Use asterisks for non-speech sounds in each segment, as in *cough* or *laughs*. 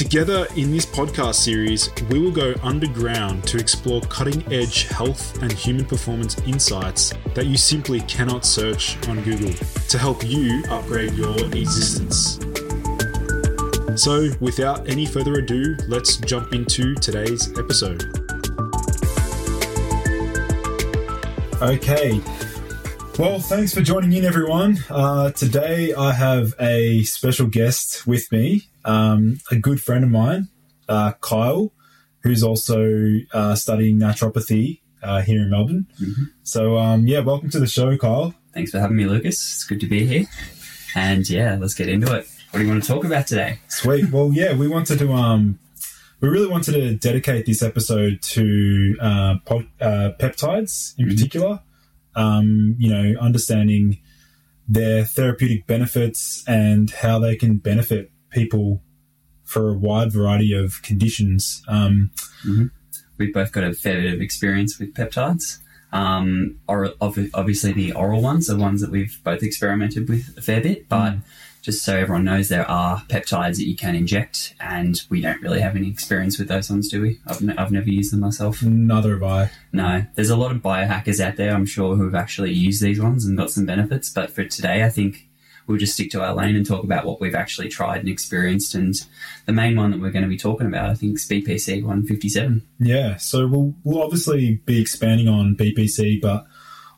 Together in this podcast series, we will go underground to explore cutting edge health and human performance insights that you simply cannot search on Google to help you upgrade your existence. So, without any further ado, let's jump into today's episode. Okay. Well, thanks for joining in, everyone. Uh, today I have a special guest with me, um, a good friend of mine, uh, Kyal, who's also uh, studying naturopathy uh, here in Melbourne. Mm-hmm. So, um, yeah, welcome to the show, Kyal. Thanks for having me, Lucas. It's good to be here. And yeah, let's get into it. What do you want to talk about today? Sweet. Well, yeah, we wanted to um, we really wanted to dedicate this episode to uh, po- uh, peptides in mm-hmm. particular. Um, you know, understanding their therapeutic benefits and how they can benefit people for a wide variety of conditions. Um, mm-hmm. We've both got a fair bit of experience with peptides. Um, or, obviously, the oral ones are ones that we've both experimented with a fair bit, but mm just so everyone knows, there are peptides that you can inject, and we don't really have any experience with those ones, do we? I've, n- I've never used them myself. Neither have I. No, there's a lot of biohackers out there, I'm sure, who have actually used these ones and got some benefits. But for today, I think we'll just stick to our lane and talk about what we've actually tried and experienced. And the main one that we're going to be talking about, I think, is BPC 157. Yeah, so we'll, we'll obviously be expanding on BPC, but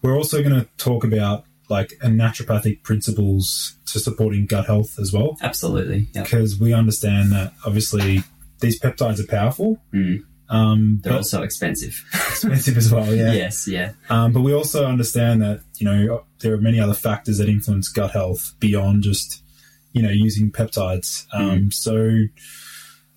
we're also going to talk about like a naturopathic principles to supporting gut health as well. Absolutely, because yep. we understand that obviously these peptides are powerful. Mm. Um, They're also expensive. *laughs* expensive as well, yeah. yes, yeah. Um, but we also understand that you know there are many other factors that influence gut health beyond just you know using peptides. Um, mm. So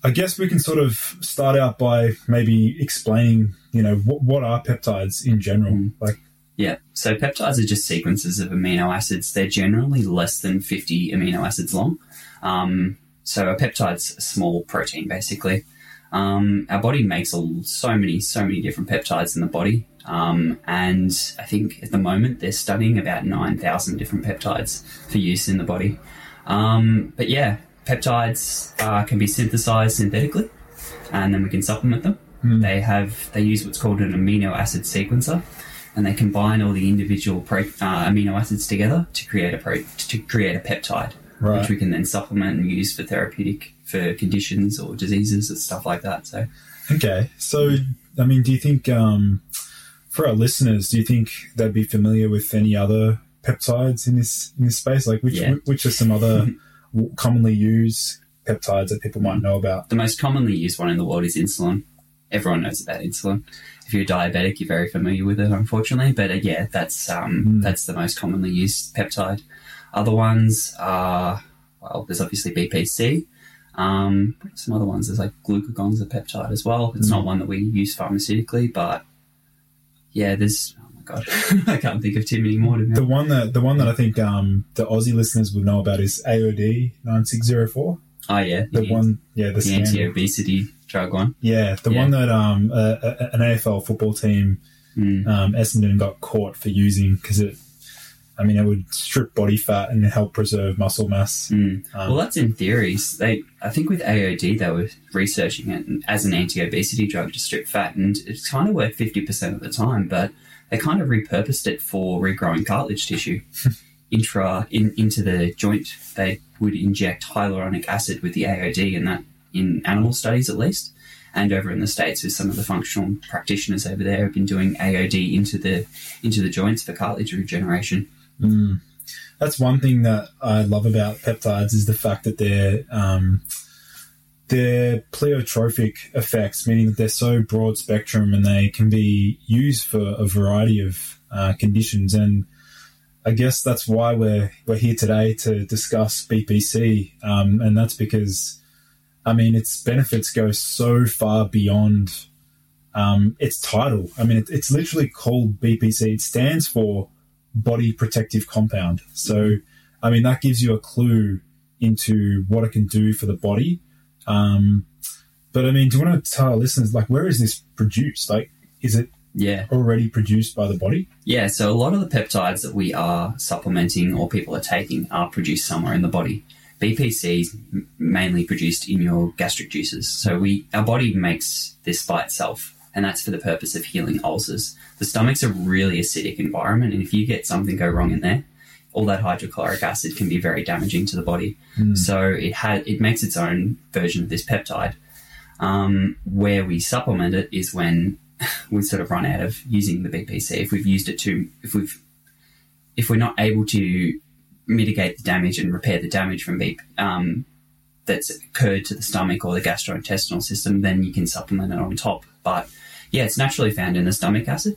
I guess we can sort of start out by maybe explaining you know what, what are peptides in general, mm. like yeah. So peptides are just sequences of amino acids. They're generally less than 50 amino acids long. Um, so a peptide's a small protein, basically. Um, our body makes a, so many, so many different peptides in the body. Um, and I think at the moment they're studying about 9,000 different peptides for use in the body. Um, but yeah, peptides uh, can be synthesized synthetically and then we can supplement them. Mm. They have, they use what's called an amino acid sequencer and they combine all the individual pro, uh, amino acids together to create a pro, to create a peptide, right. which we can then supplement and use for therapeutic for conditions or diseases and stuff like that. So, okay, so I mean, do you think um, for our listeners, do you think they'd be familiar with any other peptides in this in this space? Like, which yeah. which are some other *laughs* commonly used peptides that people might know about? The most commonly used one in the world is insulin. Everyone knows about insulin if you're diabetic, you're very familiar with it, unfortunately. But uh, yeah, that's um, mm. that's the most commonly used peptide. Other ones are well, there's obviously BPC. Um, some other ones there's like glucagon's a peptide as well. It's mm. not one that we use pharmaceutically, but yeah, there's oh my god, *laughs* I can't think of too many more. The one that the one that I think um, the Aussie listeners would know about is AOD nine six zero four. Oh yeah, the, one yeah the, the anti-obesity drug one. Yeah, the yeah. one that um an AFL football team, mm. um, Essendon got caught for using because it. I mean, it would strip body fat and help preserve muscle mass. Mm. Um, well, that's in theories. They, I think, with AOD, they were researching it as an anti-obesity drug to strip fat, and it kind of worked fifty percent of the time. But they kind of repurposed it for regrowing cartilage tissue. *laughs* intra in, into the joint, they would inject hyaluronic acid with the AOD, and that in animal studies at least, and over in the states with some of the functional practitioners over there have been doing AOD into the into the joints for cartilage regeneration. Mm. That's one thing that I love about peptides is the fact that they're um, they're pleiotropic effects, meaning that they're so broad spectrum and they can be used for a variety of uh, conditions. And I guess that's why we're we're here today to discuss BPC, um, and that's because I mean, its benefits go so far beyond um, its title. I mean, it, it's literally called BPC. It stands for Body Protective Compound. So, I mean, that gives you a clue into what it can do for the body. Um, but I mean, do you want to tell our listeners, like, where is this produced? Like, is it Yeah. already produced by the body? Yeah, so a lot of the peptides that we are supplementing or people are taking are produced somewhere in the body. BPC is mainly produced in your gastric juices. So we our body makes this by itself, and that's for the purpose of healing ulcers. The stomach's a really acidic environment, and if you get something go wrong in there, all that hydrochloric acid can be very damaging to the body. So it had it makes its own version of this peptide. Um, where we supplement it is when *laughs* we sort of run out of using the BPC. If we've used it too, if we've if we're not able to mitigate the damage and repair the damage from BP, um, that's occurred to the stomach or the gastrointestinal system, then you can supplement it on top. But yeah, it's naturally found in the stomach acid,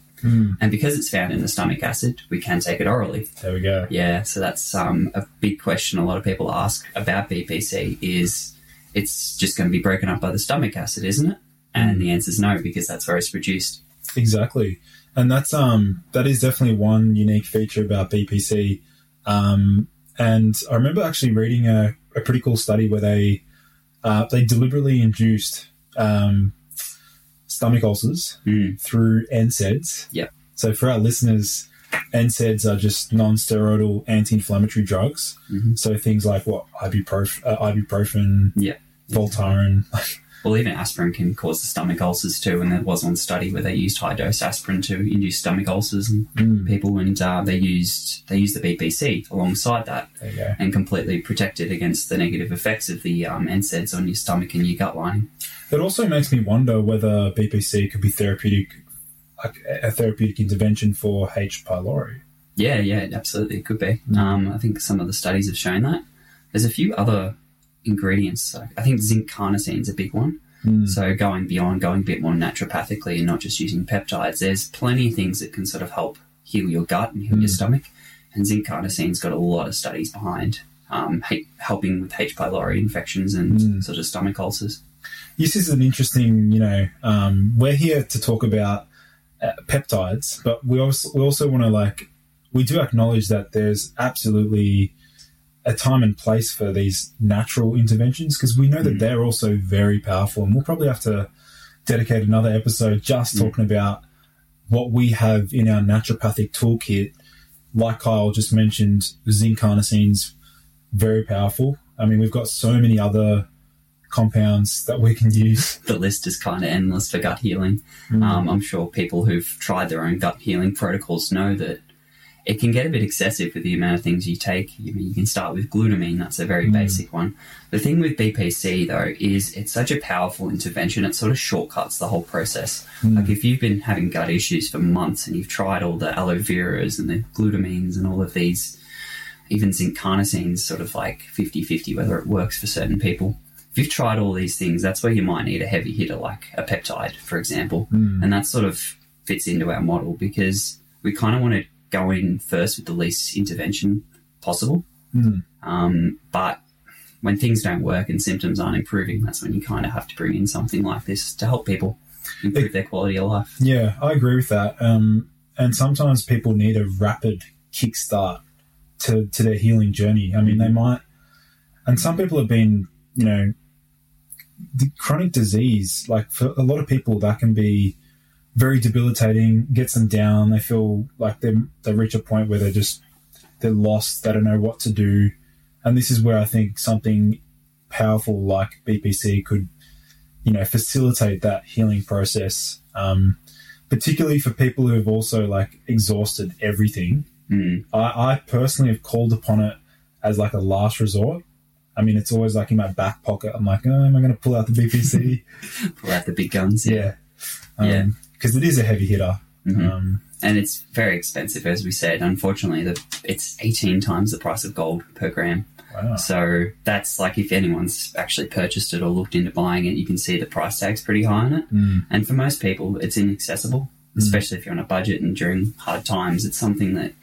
and because it's found in the stomach acid, we can take it orally. There we go. Yeah, so that's um, a big question a lot of people ask about BPC is it's just going to be broken up by the stomach acid, isn't it? And the answer is no, because that's where it's produced. Exactly, and that's um that is definitely one unique feature about BPC. Um, and I remember actually reading a, a pretty cool study where they uh, they deliberately induced um, stomach ulcers Mm. through NSAIDs. Yep. So for our listeners, NSAIDs are just non-steroidal anti-inflammatory drugs. Mhm. So things like what ibuprofen, uh, ibuprofen, Yeah. Voltaren. *laughs* Well, even aspirin can cause the stomach ulcers too, and there was one study where they used high dose aspirin to induce stomach ulcers in Mm, people, and uh, they used they used the BPC alongside that there you go. and completely protected against the negative effects of the um, NSAIDs on your stomach and your gut lining. It also makes me wonder whether BPC could be therapeutic, like a therapeutic intervention for H. pylori. Yeah, yeah, absolutely, it could be. Um, I think some of the studies have shown that. There's a few other ingredients. Like, I think zinc carnosine is a big one. So going beyond, going a bit more naturopathically and not just using peptides, there's plenty of things that can sort of help heal your gut and heal your stomach. And zinc carnosine's got a lot of studies behind um, helping with H. pylori infections and sort of stomach ulcers. This is an interesting, you know, um, we're here to talk about uh, peptides, but we also we also want to like we do acknowledge that there's absolutely a time and place for these natural interventions because we know that they're also very powerful, and we'll probably have to dedicate another episode just talking about what we have in our naturopathic toolkit. Like Kyal just mentioned, zinc carnosine's very powerful. I mean, we've got so many other compounds that we can use. *laughs* the list is kind of endless for gut healing. Mm. Um, I'm sure people who've tried their own gut healing protocols know that it can get a bit excessive with the amount of things you take. I mean, you can start with glutamine, that's a very Mm. basic one. The thing with BPC, though, is it's such a powerful intervention, it sort of shortcuts the whole process. Mm. Like, if you've been having gut issues for months and you've tried all the aloe veras and the glutamines and all of these, even zinc carnosines, sort of like 50 50 whether it works for certain people if you've tried all these things, that's where you might need a heavy hitter like a peptide, for example. And that sort of fits into our model because we kind of want to go in first with the least intervention possible. Mm. Um, but when things don't work and symptoms aren't improving, that's when you kind of have to bring in something like this to help people improve their quality of life. Yeah, I agree with that. Um, and sometimes people need a rapid kickstart to, to their healing journey. I mean, they might, and some people have been, you know, the chronic disease, like for a lot of people, that can be very debilitating, gets them down. They feel like they they reach a point where they're just they're lost. They don't know what to do, and this is where I think something powerful like BPC could, you know, facilitate that healing process. Um, particularly for people who have also like exhausted everything. Mm. I, I personally have called upon it as like a last resort. I mean, it's always like in my back pocket. I'm like, oh, am I going to pull out the BPC? *laughs* Pull out the big guns. yeah. Yeah. Because it is a heavy hitter. Mhm. Um, and it's very expensive, as we said. Unfortunately, the, it's 18 times the price of gold per gram. wow. So that's like if anyone's actually purchased it or looked into buying it, you can see the price tag's pretty high on it. Mm. And for most people, it's inaccessible, especially if you're on a budget and during hard times. It's something that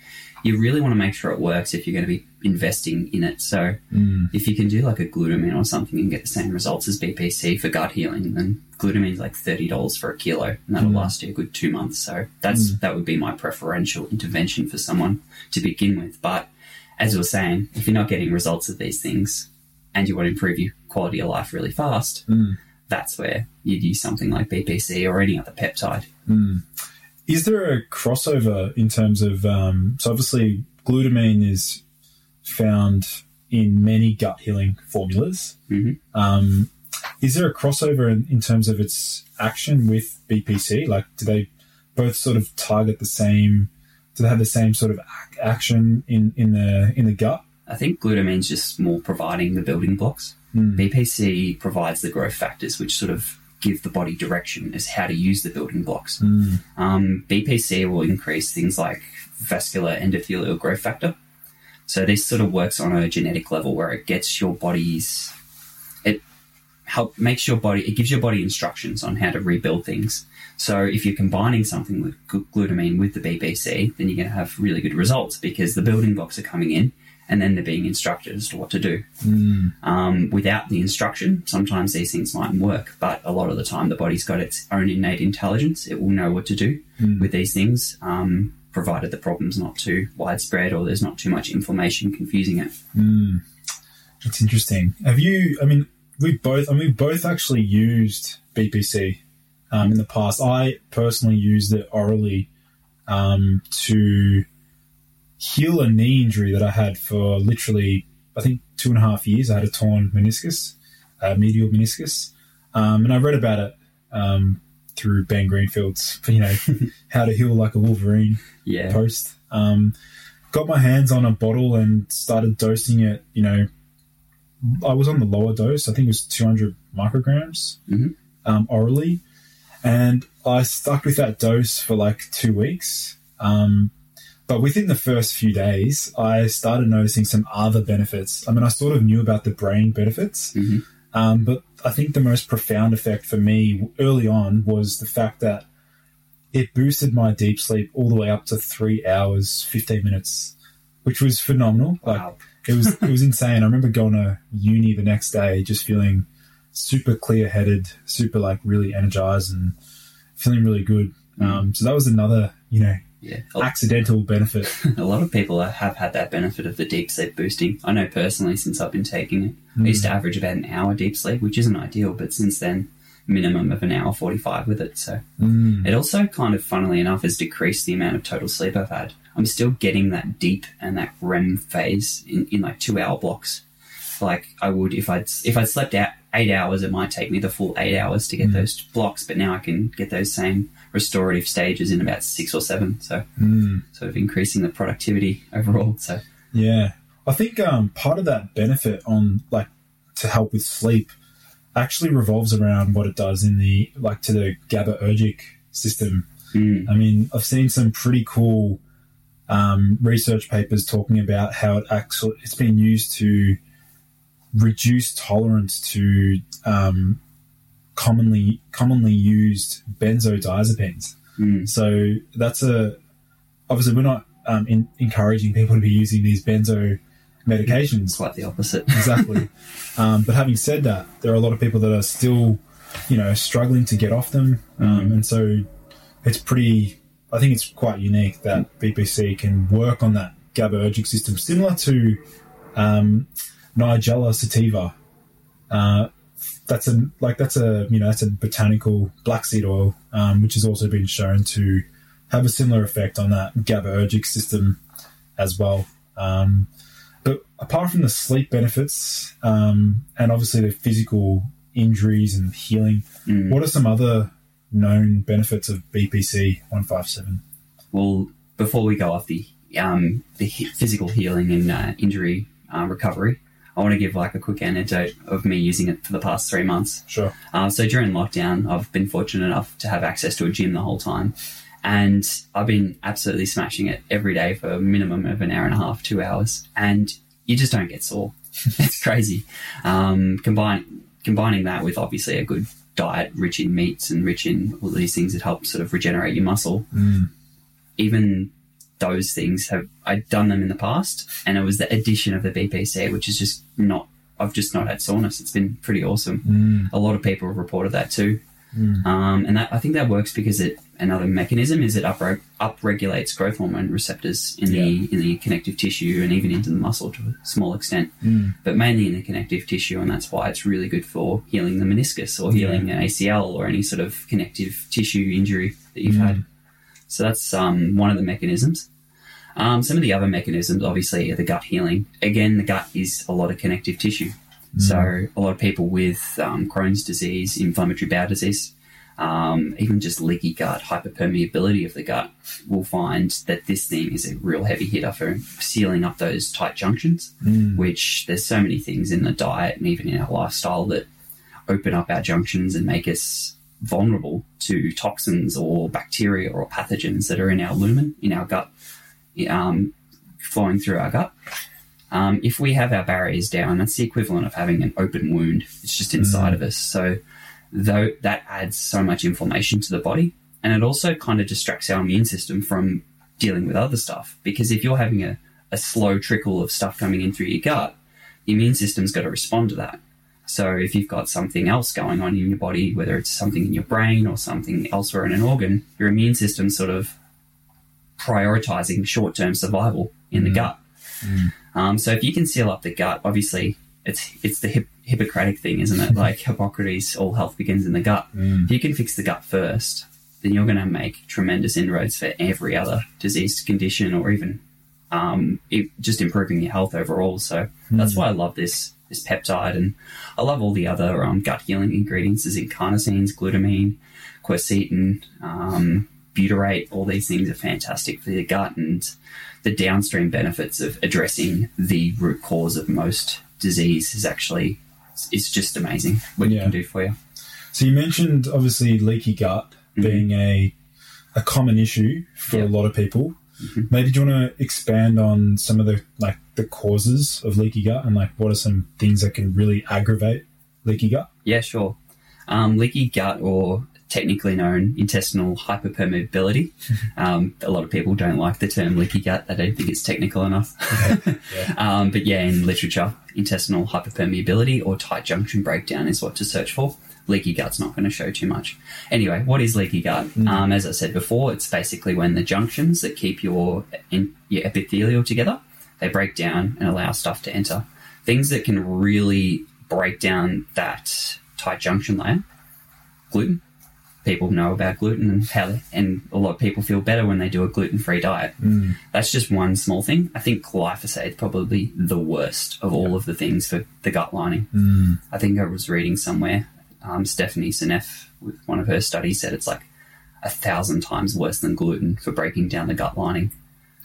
you really want to make sure it works if you're going to be investing in it. So mm. if you can do like a glutamine or something and get the same results as BPC for gut healing, then glutamine's like thirty dollars for a kilo, and that'll mm. last you a good two months. So that's mm. that would be my preferential intervention for someone to begin with. But as we were saying, if you're not getting results of these things and you want to improve your quality of life really fast, that's where you'd use something like BPC or any other peptide. Is there a crossover in terms of um, so obviously glutamine is found in many gut healing formulas. Mhm. Um, is there a crossover in, in terms of its action with BPC? Like, do they both sort of target the same? Do they have the same sort of ac- action in, in the in the gut? I think glutamine's just more providing the building blocks. BPC provides the growth factors, which sort of give the body direction as how to use the building blocks. Um, BPC will increase things like vascular endothelial growth factor. So this sort of works on a genetic level where it gets your body's it help makes your body it gives your body instructions on how to rebuild things. So if you're combining something with glutamine with the BPC, then you're going to have really good results because the building blocks are coming in and then they're being instructed as to what to do. Um, without the instruction, sometimes these things mightn't work, but a lot of the time the body's got its own innate intelligence. It will know what to do with these things, um, provided the problem's not too widespread or there's not too much inflammation confusing it. It's interesting. Have you? I mean, we both. I mean, we both actually used BPC um, in the past. I personally used it orally um, to heal a knee injury that I had for literally, I think, two and a half years. I had a torn meniscus, uh, medial meniscus, um, and I read about it um, through Ben Greenfield's, you know, *laughs* how to heal like a Wolverine Yeah. post. Um, got my hands on a bottle and started dosing it. You know, I was on the lower dose. I think it was 200 micrograms Mhm. um, orally, and I stuck with that dose for like two weeks. Um, but within the first few days, I started noticing some other benefits. I mean, I sort of knew about the brain benefits, Mhm. um, but I think the most profound effect for me early on was the fact that it boosted my deep sleep all the way up to three hours, 15 minutes, which was phenomenal. Like, Wow. it was it was insane. I remember going to uni the next day, just feeling super clear headed, super like really energized, and feeling really good. Um, so that was another you know Yeah. accidental benefit. *laughs* A lot of people have had that benefit of the deep sleep boosting. I know personally since I've been taking it. I used to average about an hour deep sleep, which isn't ideal, but since then, minimum of an hour 45 with it. So Mm. it also kind of, funnily enough, has decreased the amount of total sleep I've had. I'm still getting that deep and that REM phase in, in like two hour blocks. Like I would if I'd if I'd slept out eight hours, it might take me the full eight hours to get those blocks. But now I can get those same restorative stages in about six or seven. So Mm. sort of increasing the productivity overall. So Yeah, I think um, part of that benefit on like to help with sleep actually revolves around what it does in the like to the GABAergic system. mm, I mean, I've seen some pretty cool um, research papers talking about how it actually it's been used to reduce tolerance to um, commonly commonly used benzodiazepines. mm, So that's a obviously we're not um, in, encouraging people to be using these benzo medications quite the opposite. exactly. *laughs* um, but having said that, there are a lot of people that are still, you know, struggling to get off them, um, and so it's pretty. I think it's quite unique that BPC can work on that GABAergic system, similar to um, Nigella sativa. Uh, that's a like that's a you know that's a botanical black seed oil, um, which has also been shown to have a similar effect on that GABAergic system as well. Um, but apart from the sleep benefits um, and obviously the physical injuries and healing, Mm. what are some other known benefits of BPC 157? Well, before we go off the um, the physical healing and uh, injury uh, recovery, I want to give like a quick anecdote of me using it for the past three months. Sure. Uh, so during lockdown, I've been fortunate enough to have access to a gym the whole time, and I've been absolutely smashing it every day for a minimum of an hour and a half, two hours, and you just don't get sore. *laughs* it's crazy. Um, combine, combining that with obviously a good diet, rich in meats and rich in all these things that help sort of regenerate your muscle. Mm. Even those things have I'd done them in the past, and it was the addition of the BPC, which is just not. I've just not had soreness. It's been pretty awesome. Mm. A lot of people have reported that too, um, and that I think that works because it another mechanism is it upre- upregulates growth hormone receptors in the in the connective tissue and even into the muscle to a small extent, Mm. but mainly in the connective tissue, and that's why it's really good for healing the meniscus or healing an ACL or any sort of connective tissue injury that you've had. So that's um, one of the mechanisms. Um, some of the other mechanisms, obviously, are the gut healing. Again, the gut is a lot of connective tissue. So a lot of people with um, Crohn's disease, inflammatory bowel disease, um, even just leaky gut, hyperpermeability of the gut, will find that this thing is a real heavy hitter for sealing up those tight junctions. Which there's so many things in the diet and even in our lifestyle that open up our junctions and make us vulnerable to toxins or bacteria or pathogens that are in our lumen, in our gut, um, flowing through our gut. Um, if we have our barriers down, that's the equivalent of having an open wound. It's just inside of us. So, though that adds so much inflammation to the body, and it also kind of distracts our immune system from dealing with other stuff. Because if you're having a, a slow trickle of stuff coming in through your gut, the immune system's got to respond to that. So if you've got something else going on in your body, whether it's something in your brain or something elsewhere in an organ, your immune system's sort of prioritizing short-term survival in the gut. Um, so if you can seal up the gut, obviously it's it's the hip, Hippocratic thing, isn't it? *laughs* Like Hippocrates, all health begins in the gut. If you can fix the gut first, then you're going to make tremendous inroads for every other disease condition or even um, it, just improving your health overall. So that's why I love this this peptide, and I love all the other um, gut healing ingredients. There's zinc carnosines, glutamine, quercetin, um, butyrate. All these things are fantastic for the gut, and the downstream benefits of addressing the root cause of most disease is actually it's just amazing what you can do for you. So you mentioned obviously leaky gut being a a common issue for Yeah. a lot of people. Maybe do you want to expand on some of the like the causes of leaky gut and like what are some things that can really aggravate leaky gut? Yeah, sure. Um, leaky gut, or technically known intestinal hyperpermeability. *laughs* um, a lot of people don't like the term leaky gut. They don't think it's technical enough. *laughs* um, but yeah, in literature, intestinal hyperpermeability or tight junction breakdown is what to search for. Leaky gut's not going to show too much. Anyway, what is leaky gut? Um, as I said before, it's basically when the junctions that keep your in, your epithelial together they break down and allow stuff to enter. Things that can really break down that tight junction layer. Gluten. People know about gluten and how, they, and a lot of people feel better when they do a gluten-free diet. That's just one small thing. I think glyphosate is probably the worst of all of the things for the gut lining. I think I was reading somewhere, um, Stephanie Seneff, with one of her studies, said it's like a thousand times worse than gluten for breaking down the gut lining.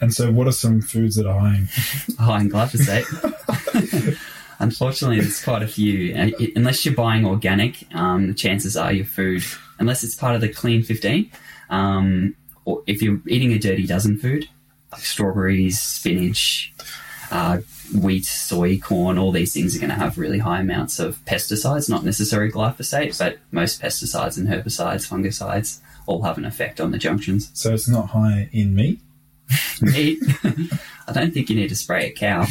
And so, what are some foods that are high in *laughs* high in glyphosate. *laughs* Unfortunately, there's quite a few. And Unless you're buying organic, um, the chances are your food, unless it's part of the Clean 15, um, or if you're eating a Dirty Dozen food, like strawberries, spinach, uh, wheat, soy, corn, all these things are going to have really high amounts of pesticides, not necessarily glyphosate, but most pesticides and herbicides, fungicides, all have an effect on the junctions So it's not high in meat. Meat. *laughs* I don't think you need to spray a cow.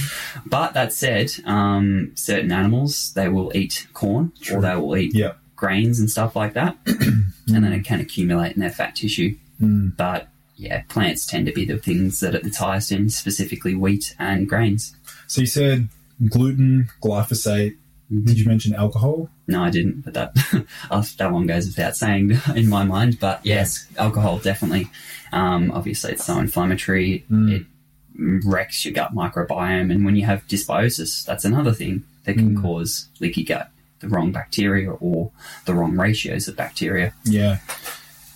But that said, um, certain animals they will eat corn or they will eat Yeah. grains and stuff like that, *clears throat* and then it can accumulate in their fat tissue. But yeah, plants tend to be the things that are the highest in, specifically wheat and grains. So you said gluten, glyphosate. Did you mention alcohol? No, I didn't, but that *laughs* that one goes without saying *laughs* in my mind. But yes, alcohol definitely. Um, obviously, it's so inflammatory. It wrecks your gut microbiome, and when you have dysbiosis, that's another thing that can cause leaky gut. The wrong bacteria or the wrong ratios of bacteria. Yeah.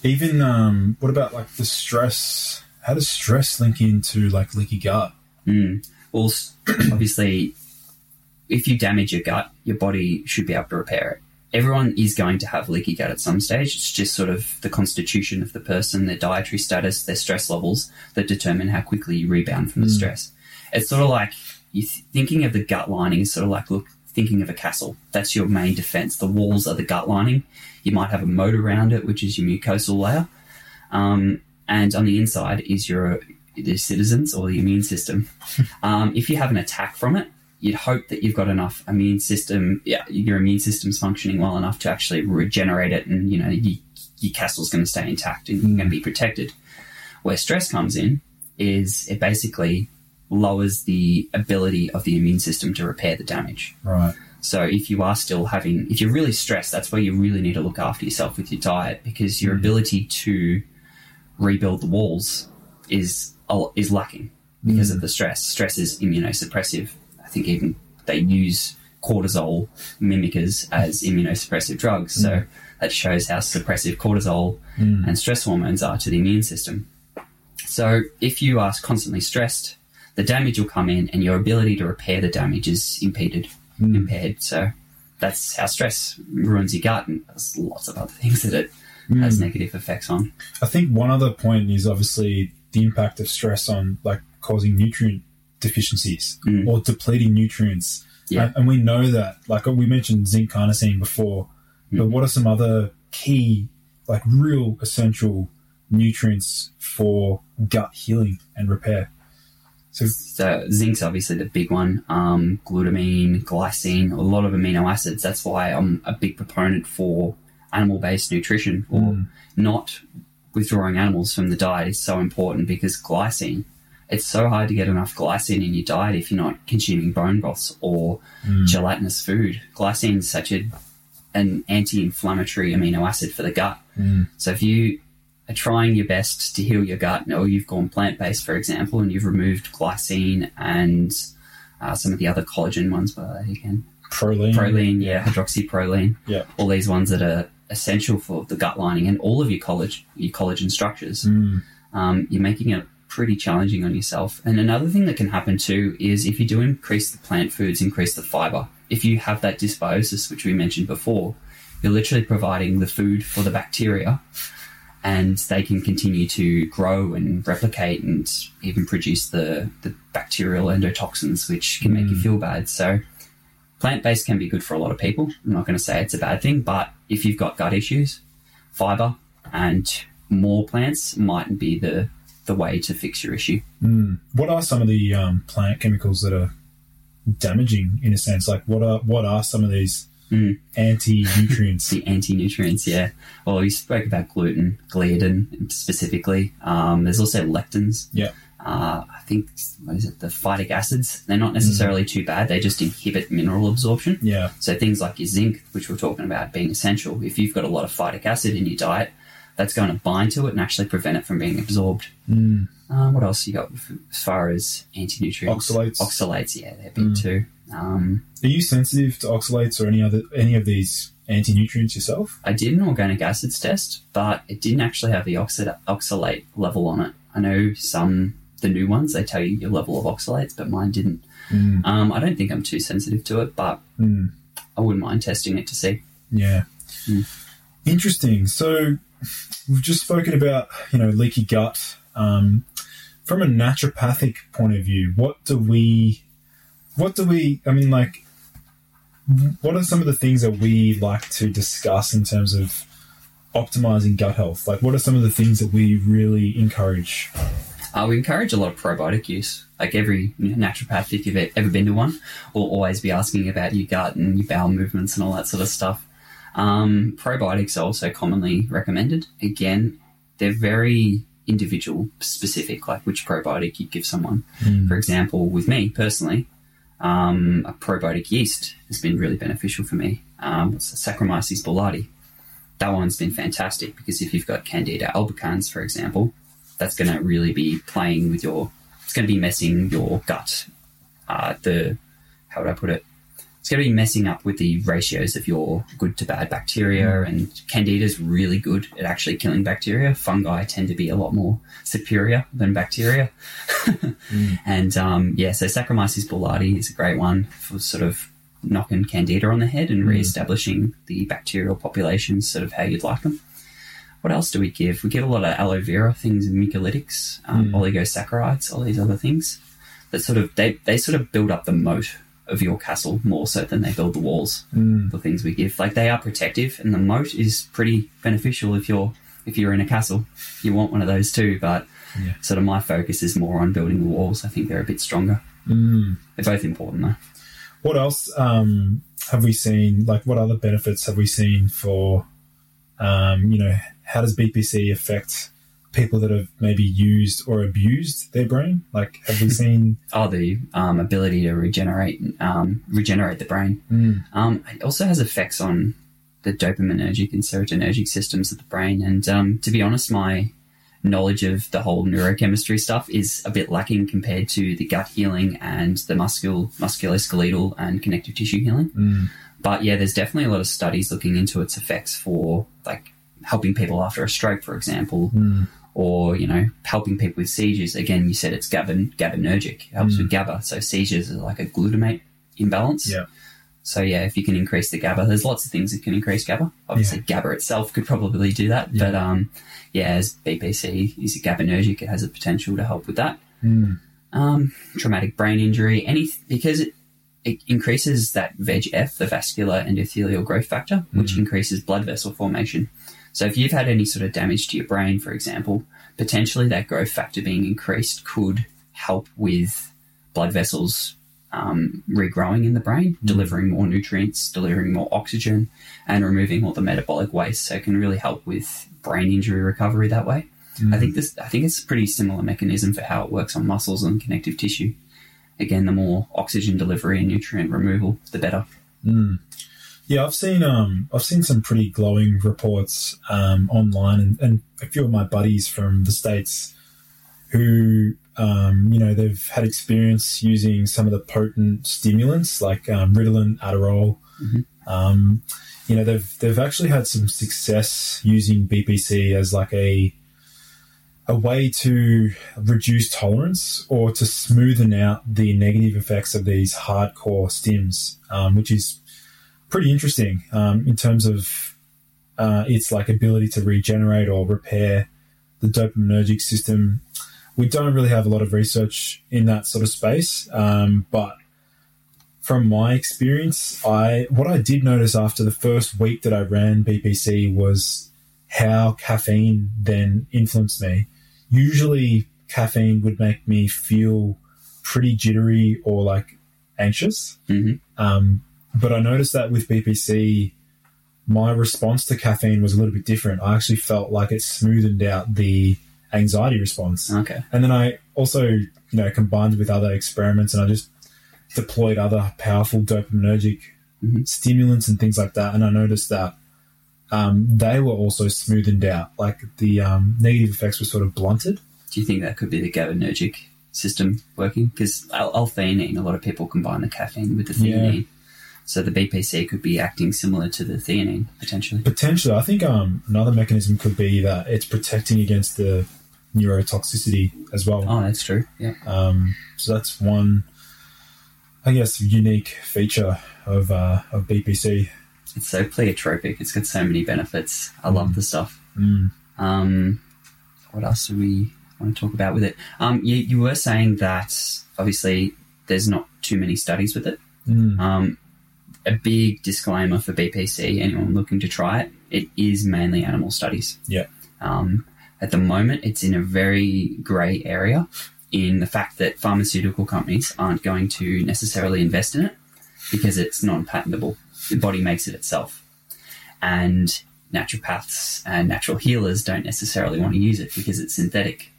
Even um, what about like the stress? How does stress link into like leaky gut? Mm. Well, *clears throat* obviously, if you damage your gut, your body should be able to repair it. Everyone is going to have leaky gut at some stage. It's just sort of the constitution of the person, their dietary status, their stress levels that determine how quickly you rebound from the stress. It's sort of like you th- thinking of the gut lining is sort of like look thinking of a castle. That's your main defense. The walls are the gut lining. You might have a moat around it, which is your mucosal layer. Um, and on the inside is your the citizens or the immune system. *laughs* um, if you have an attack from it, you'd hope that you've got enough immune system, yeah, your immune system's functioning well enough to actually regenerate it, and you know you, your castle's going to stay intact and you're going to be mm. protected. Where stress comes in is it basically lowers the ability of the immune system to repair the damage. Right. So if you are still having, if you're really stressed, that's where you really need to look after yourself with your diet because your mm. ability to rebuild the walls is is lacking because of mm. the stress. Stress is immunosuppressive. I think even they use cortisol mimickers as immunosuppressive drugs. So mm. that shows how suppressive cortisol mm. and stress hormones are to the immune system. So if you are constantly stressed, the damage will come in and your ability to repair the damage is impeded, mm. impaired. So that's how stress ruins your gut and there's lots of other *laughs* things that it has negative effects on. I think one other point is obviously the impact of stress on like causing nutrient deficiencies Mm. or depleting nutrients. Yeah. And, and we know that, like we mentioned zinc carnosine before, Mm. but what are some other key, like real essential nutrients for gut healing and repair? So, So zinc's obviously the big one. Um, glutamine, glycine, a lot of amino acids. That's why I'm a big proponent for animal-based nutrition or not withdrawing animals from the diet is so important because glycine. It's so hard to get enough glycine in your diet if you're not consuming bone broths or gelatinous food. Glycine is such a an anti-inflammatory amino acid for the gut. So if you are trying your best to heal your gut, or you've gone plant-based, for example, and you've removed glycine and uh, some of the other collagen ones, but again, proline. proline, yeah, hydroxyproline, Yeah. all these ones that are essential for the gut lining and all of your collagen, your collagen structures. Mm. Um, you're making it pretty challenging on yourself. And another thing that can happen too is if you do increase the plant foods, increase the fiber. If you have that dysbiosis, which we mentioned before, you're literally providing the food for the bacteria and they can continue to grow and replicate and even produce the, the bacterial endotoxins, which can make you mm. feel bad. So, plant based can be good for a lot of people. I'm not going to say it's a bad thing, but if you've got gut issues, fiber and more plants might be the, the way to fix your issue. What are some of the um, plant chemicals that are damaging in a sense? Like what are what are some of these Mm. anti nutrients? *laughs* the anti-nutrients, yeah. Well, we spoke about gluten, gliadin specifically. Um, there's also lectins. yeah. Uh, I think, what is it, the phytic acids? They're not necessarily too bad. They just inhibit mineral absorption. Yeah. So things like your zinc, which we're talking about being essential, if you've got a lot of phytic acid in your diet, that's going to bind to it and actually prevent it from being absorbed. Mm. Uh, what else you got as far as anti-nutrients? Oxalates. Oxalates, yeah, they're big too. Um, Are you sensitive to oxalates or any other any of these anti nutrients yourself? I did an organic acids test, but it didn't actually have the oxid- oxalate level on it. I know some, the new ones, they tell you your level of oxalates, but mine didn't. Mm. Um, I don't think I'm too sensitive to it, but Mm. I wouldn't mind testing it to see. Yeah. Mm. Interesting. So we've just spoken about, you know, leaky gut. Um, from a naturopathic point of view, what do we, what do we, I mean, like, what are some of the things that we like to discuss in terms of optimizing gut health? Like, what are some of the things that we really encourage? Uh, we encourage a lot of probiotic use. Like every naturopath, if you've ever been to one, will always be asking about your gut and your bowel movements and all that sort of stuff. Um, probiotics are also commonly recommended. Again, they're very individual specific, like which probiotic you give someone. For example, with me personally, um, a probiotic yeast has been really beneficial for me. Um, it's Saccharomyces boulardii. That one's been fantastic because if you've got Candida albicans, for example, that's going to really be playing with your. It's going to be messing your gut. Uh, the how would I put it? It's going to be messing up with the ratios of your good to bad bacteria, and Candida is really good at actually killing bacteria. Fungi tend to be a lot more superior than bacteria. *laughs* And um, yeah, so Saccharomyces boulardii is a great one for sort of knocking Candida on the head and re-establishing the bacterial populations, sort of how you'd like them. What else do we give? We give a lot of aloe vera things and mucolytics, um, oligosaccharides, all these other things that sort of they, they sort of build up the moat of your castle more so than they build the walls. Mm. The things we give, like they are protective, and the moat is pretty beneficial if you're if you're in a castle, you want one of those too. But Yeah. sort of my focus is more on building the walls. I think they're a bit stronger. Mm. They're both important though. What else um, have we seen? Like, what other benefits have we seen for, um, you know, how does BPC affect people that have maybe used or abused their brain? Like, have we *laughs* seen? Oh, the um, ability to regenerate, um, regenerate the brain. Mm. Um, it also has effects on the dopaminergic and serotonergic systems of the brain. And um, to be honest, my knowledge of the whole neurochemistry stuff is a bit lacking compared to the gut healing and the muscul musculoskeletal and connective tissue healing. Mm. But yeah, there's definitely a lot of studies looking into its effects for like helping people after a stroke, for example, Mm. Or you know helping people with seizures. Again, you said it's GABA, GABAergic. It helps with GABA. So seizures are like a glutamate imbalance. Yeah. So yeah, if you can increase the GABA, there's lots of things that can increase GABA. Obviously, GABA itself could probably do that, Yeah. but um, yeah, as BPC is a GABAergic, it has a potential to help with that. Mm. Um, traumatic brain injury, any because it, it increases that VEGF, the vascular endothelial growth factor, which increases blood vessel formation. So if you've had any sort of damage to your brain, for example, potentially that growth factor being increased could help with blood vessels um, regrowing in the brain, delivering more nutrients, delivering more oxygen, and removing all the metabolic waste. So it can really help with brain injury recovery that way. I think this. I think it's a pretty similar mechanism for how it works on muscles and connective tissue. Again, the more oxygen delivery and nutrient removal, the better. Mm. Yeah, I've seen um, I've seen some pretty glowing reports um, online, and, and a few of my buddies from the states who um, you know they've had experience using some of the potent stimulants like um, Ritalin, Adderall. Mhm. Um, you know they've they've actually had some success using BPC as like a a way to reduce tolerance or to smoothen out the negative effects of these hardcore stims, um, which is pretty interesting um, in terms of uh, its like ability to regenerate or repair the dopaminergic system. We don't really have a lot of research in that sort of space, um, but from my experience, I what I did notice after the first week that I ran BPC was how caffeine then influenced me. Usually, caffeine would make me feel pretty jittery or like anxious. Mhm. Um, but I noticed that with BPC, my response to caffeine was a little bit different. I actually felt like it smoothed out the anxiety response. Okay. And then I also, you know, combined with other experiments and I just deployed other powerful dopaminergic Mhm. stimulants and things like that. And I noticed that um, they were also smoothened out. Like the um, negative effects were sort of blunted. Do you think that could be the GABAergic system working? Because L-theanine, a lot of people combine the caffeine with the Yeah. So the BPC could be acting similar to the theanine potentially. Potentially, I think um, another mechanism could be that it's protecting against the neurotoxicity as well. Oh, that's true. Yeah. Um, so that's one, I guess, unique feature of, uh, of BPC. It's so pleiotropic. It's got so many benefits. I love the stuff. Mm. Um, what else do we want to talk about with it? Um, you, you were saying that obviously there's not too many studies with it. Mm. Um, a big disclaimer for BPC, anyone looking to try it, it is mainly animal studies. Yeah. Um, at the moment, it's in a very grey area in the fact that pharmaceutical companies aren't going to necessarily invest in it because it's non patentable. The body makes it itself. And naturopaths and natural healers don't necessarily want to use it because it's synthetic.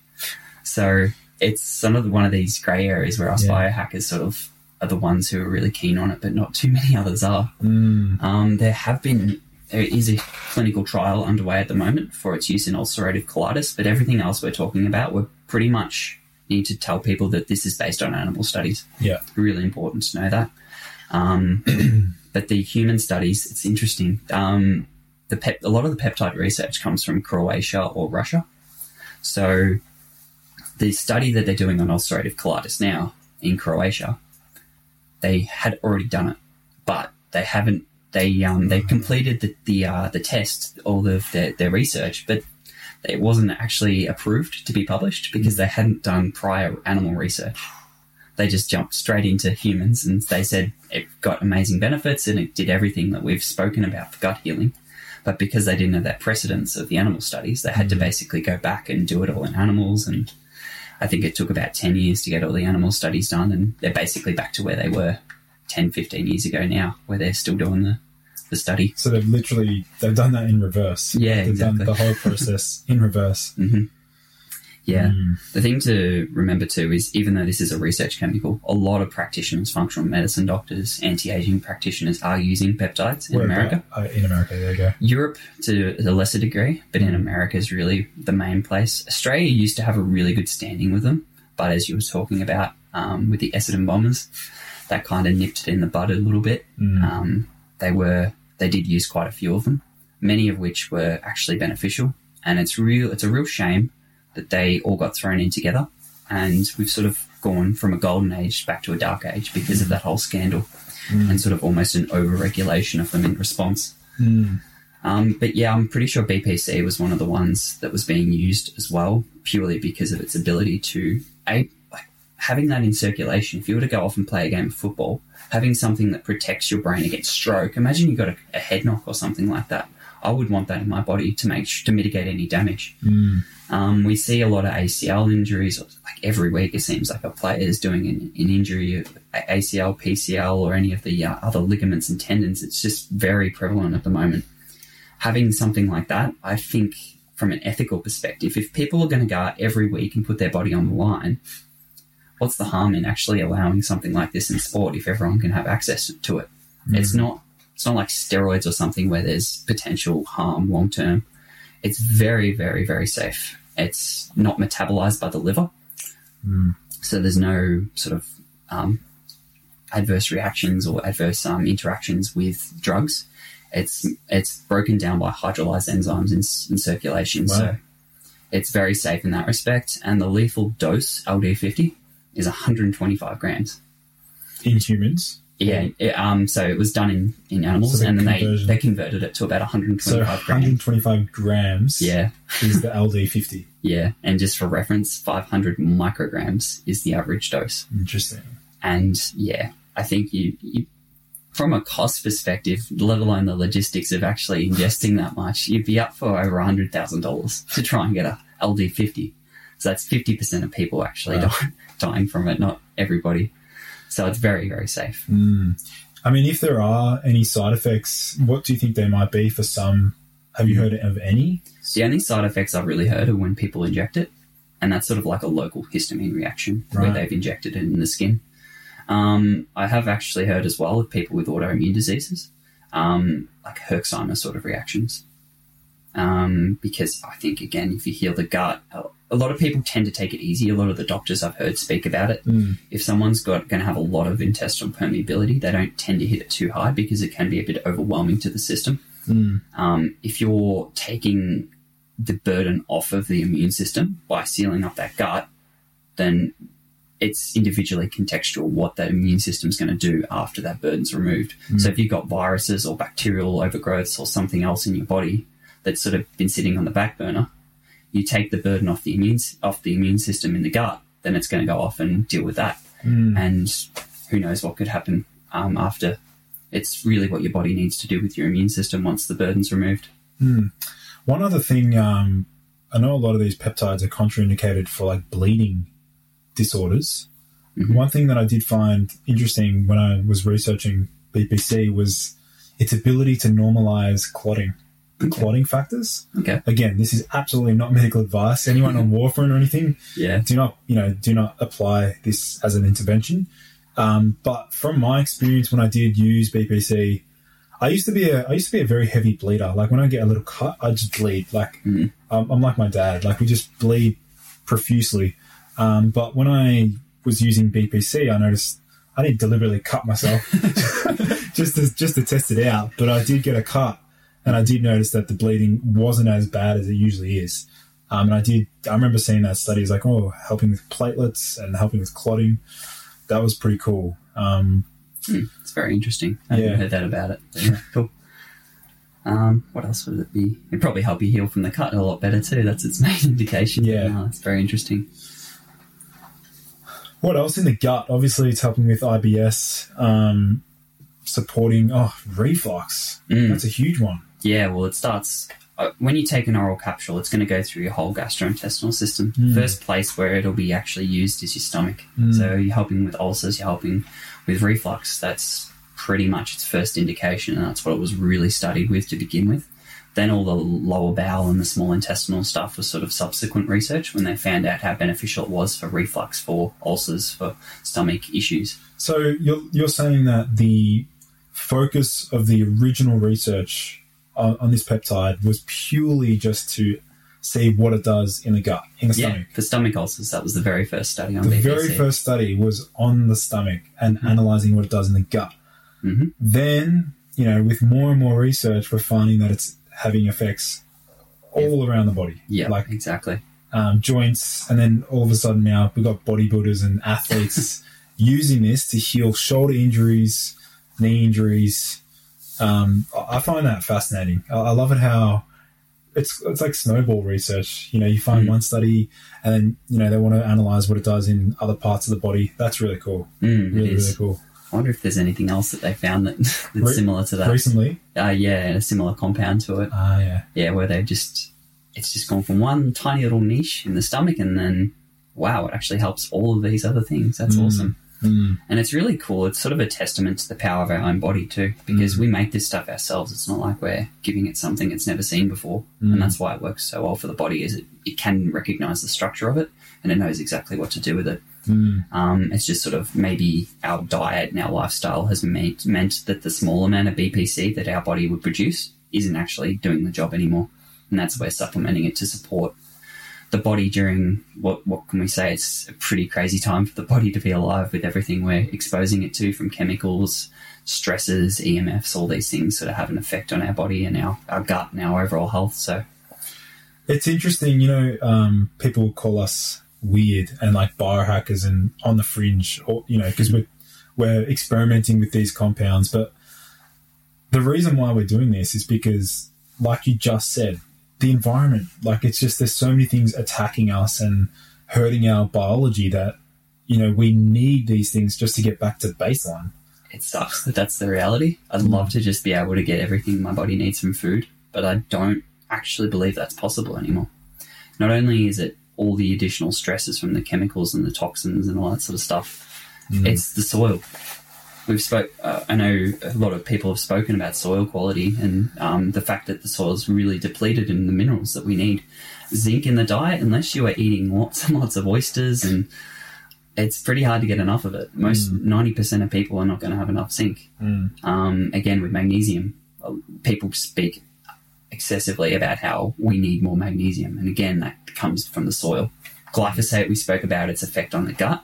So it's some of the, one of these grey areas where us Yeah. biohackers sort of are the ones who are really keen on it, but not too many others are. Mm. Um, there have been there is a clinical trial underway at the moment for its use in ulcerative colitis, but everything else we're talking about, we pretty much need to tell people that this is based on animal studies. Yeah. Really important to know that. Um, *clears throat* but the human studies, it's interesting. Um, the pep- a lot of the peptide research comes from Croatia or Russia. So the study that they're doing on ulcerative colitis now in Croatia, they had already done it, but they haven't. They um, they completed the the, uh, the test, all of their, their research, but it wasn't actually approved to be published because they hadn't done prior animal research. They just jumped straight into humans and they said it got amazing benefits and it did everything that we've spoken about for gut healing. But because they didn't have that precedence of the animal studies, they had to basically go back and do it all in animals. And I think it took about 10 years to get all the animal studies done. And they're basically back to where they were 10, 15 years ago now, where they're still doing the, the study. So they've literally they've done that in reverse. Yeah, they've exactly. done the whole process *laughs* in reverse. Mm-hmm. Yeah. Mm. The thing to remember too is even though this is a research chemical, a lot of practitioners, functional medicine doctors, anti aging practitioners are using peptides in Where America. about? Uh, in America, there you go. Europe to a lesser degree, but in America is really the main place. Australia used to have a really good standing with them, but as you were talking about um, with the Essendon bombers, that kind of nipped it in the bud a little bit. Um, they were they did use quite a few of them, many of which were actually beneficial, and it's real it's a real shame that they all got thrown in together, and we've sort of gone from a golden age back to a dark age because of that whole scandal, hmm. and sort of almost an over regulation of them in response. Hmm. Um, but yeah, I'm pretty sure BPC was one of the ones that was being used as well, purely because of its ability to a like having that in circulation. If you were to go off and play a game of football, having something that protects your brain against stroke. Imagine you got a, a head knock or something like that. I would want that in my body to make to mitigate any damage. Hmm. Um, we see a lot of ACL injuries. Like every week, it seems like a player is doing an, an injury, a- ACL, PCL, or any of the uh, other ligaments and tendons. It's just very prevalent at the moment. Having something like that, I think, from an ethical perspective, if people are going to go out every week and put their body on the line, what's the harm in actually allowing something like this in sport if everyone can have access to it? It's not. It's not like steroids or something where there's potential harm long term it's very, very, very safe. It's not metabolized by the liver, so there's no sort of um, adverse reactions or adverse um, interactions with drugs. It's it's broken down by hydrolyzed enzymes in, in circulation, so it's very safe in that respect. And the lethal dose LD50 is 125 grams. In humans, Yeah, it, um, so it was done in, in animals, So and then they, conversion- they converted it to about 125 so grams. 125 grams Yeah, is the LD50. *laughs* Yeah, and just for reference, 500 micrograms is the average dose. Interesting. And yeah, I think you, you from a cost perspective, let alone the logistics of actually ingesting that much, you'd be up for over $100,000 to try and get a LD50. So that's 50% of people actually Wow. *laughs* dying from it, not everybody. So it's very, very safe. I mean, if there are any side effects, what do you think they might be for some? Have you heard of any? The only side effects I've really heard are when people inject it, and that's sort of like a local histamine reaction where they've injected it in the skin. Um, I have actually heard as well of people with autoimmune diseases, um, like Herxheimer sort of reactions. Um, because I think, again, if you heal the gut, a- lot of people tend to take it easy. A lot of the doctors I've heard speak about it. Hmm. If someone's got going to have a lot of intestinal permeability, they don't tend to hit it too hard because it can be a bit overwhelming to the system. Hmm. Um, if you're taking the burden off of the immune system by sealing up that gut, then it's individually contextual what that immune system's going to do after that burden's removed. Hmm. So if you've got viruses or bacterial overgrowths or something else in your body that's sort of been sitting on the back burner, you take the burden off the immune off the immune system in the gut, then it's going to go off and deal with that. And who knows what could happen um, after. It's really what your body needs to do with your immune system once the burden's removed. One other thing, um, I know a lot of these peptides are contraindicated for like bleeding disorders. One thing that I did find interesting when I was researching BPC was its ability to normalize clotting, the clotting factors. Okay. Again, this is absolutely not medical advice. Anyone on warfarin or anything, Yeah. do not you know do not apply this as an intervention. Um, but from my experience, when I did use BPC, I used to be a I used to be a very heavy bleeder. Like when I get a little cut, I just bleed. Like um, I'm like my dad. Like we just bleed profusely. Um, but when I was using BPC, I noticed I didn't deliberately cut myself *laughs* just to just to test it out. But I did get a cut, and I did notice that the bleeding wasn't as bad as it usually is. Um, and I did. I remember seeing that study. It's like, oh, helping with platelets and helping with clotting. That was pretty cool. Um, It's very interesting. I Yeah. haven't heard that about it. Yeah, cool. Um, what else would it be? It'd probably help you heal from the cut a lot better too. That's its *laughs* main indication. Yeah. No, it's very interesting. what else in the gut? Obviously, it's helping with IBS, um, supporting oh reflux. Mm. That's a huge one. Yeah, well, it starts uh, when you take an oral capsule. It's going to go through your whole gastrointestinal system. Mm. First place where it'll be actually used is your stomach. Mm. So you're helping with ulcers. You're helping with reflux. That's pretty much its first indication, and that's what it was really studied with to begin with. Then all the lower bowel and the small intestinal stuff was sort of subsequent research when they found out how beneficial it was for reflux, for ulcers, for stomach issues. So you're you're saying that the focus of the original research on, on this peptide was purely just to see what it does in the gut, in the Yeah, stomach. for stomach ulcers, that was the very first study on The BPC. very first study was on the stomach and Mhm. analyzing what it does in the gut. Mhm. Then, you know, with more and more research, we're finding that it's having effects all around the body. Yeah, Like exactly. um, joints, and then all of a sudden now we've got bodybuilders and athletes *laughs* using this to heal shoulder injuries, knee injuries. Um, I find that fascinating. I, I love it how it's it's like snowball research. You know, you find Mm. one study, and then you know they want to analyze what it does in other parts of the body. That's really cool. Mm, Really, really cool. I wonder if there's anything else that they found that, *laughs* that's Re- similar to that. Recently, Uh, yeah, a similar compound to it. ah, yeah, Yeah, where they've just it's just gone from one tiny little niche in the stomach, and then wow, it actually helps all of these other things. That's Mm. awesome, Mm. and it's really cool. It's sort of a testament to the power of our own body too, because Mm. we make this stuff ourselves. It's not like we're giving it something it's never seen before, Mm. and that's why it works so well for the body. Is it it can recognize the structure of it, and it knows exactly what to do with it. Mm. Um, it's just sort of maybe our diet and our lifestyle has made, meant that the small amount of BPC that our body would produce isn't actually doing the job anymore. And that's where supplementing it to support the body during what, what can we say? It's a pretty crazy time for the body to be alive with everything we're exposing it to from chemicals, stresses, EMFs, all these things sort of have an effect on our body and our, our gut and our overall health. So, It's interesting, you know. Um, people call us weird and like biohackers and on the fringe, or you know, because we're we're experimenting with these compounds. But the reason why we're doing this is because, like you just said, the environment. Like it's just there's so many things attacking us and hurting our biology that you know we need these things just to get back to baseline. it sucks that that's the reality. I'd love to just be able to get everything my body needs from food, but I don't actually believe that's possible anymore. Not only is it all the additional stresses from the chemicals and the toxins and all that sort of stuff, Mm. it's the soil. We've spoke. Uh, I know a lot of people have spoken about soil quality and um, the fact that the soil is really depleted in the minerals that we need. Zinc in the diet, unless you are eating lots and lots of oysters, and it's pretty hard to get enough of it. Most ninety percent of people are not going to have enough zinc. Mm. Um, again, with magnesium, people speak excessively about how we need more magnesium, and again, that comes from the soil. Glyphosate, we spoke about its effect on the gut.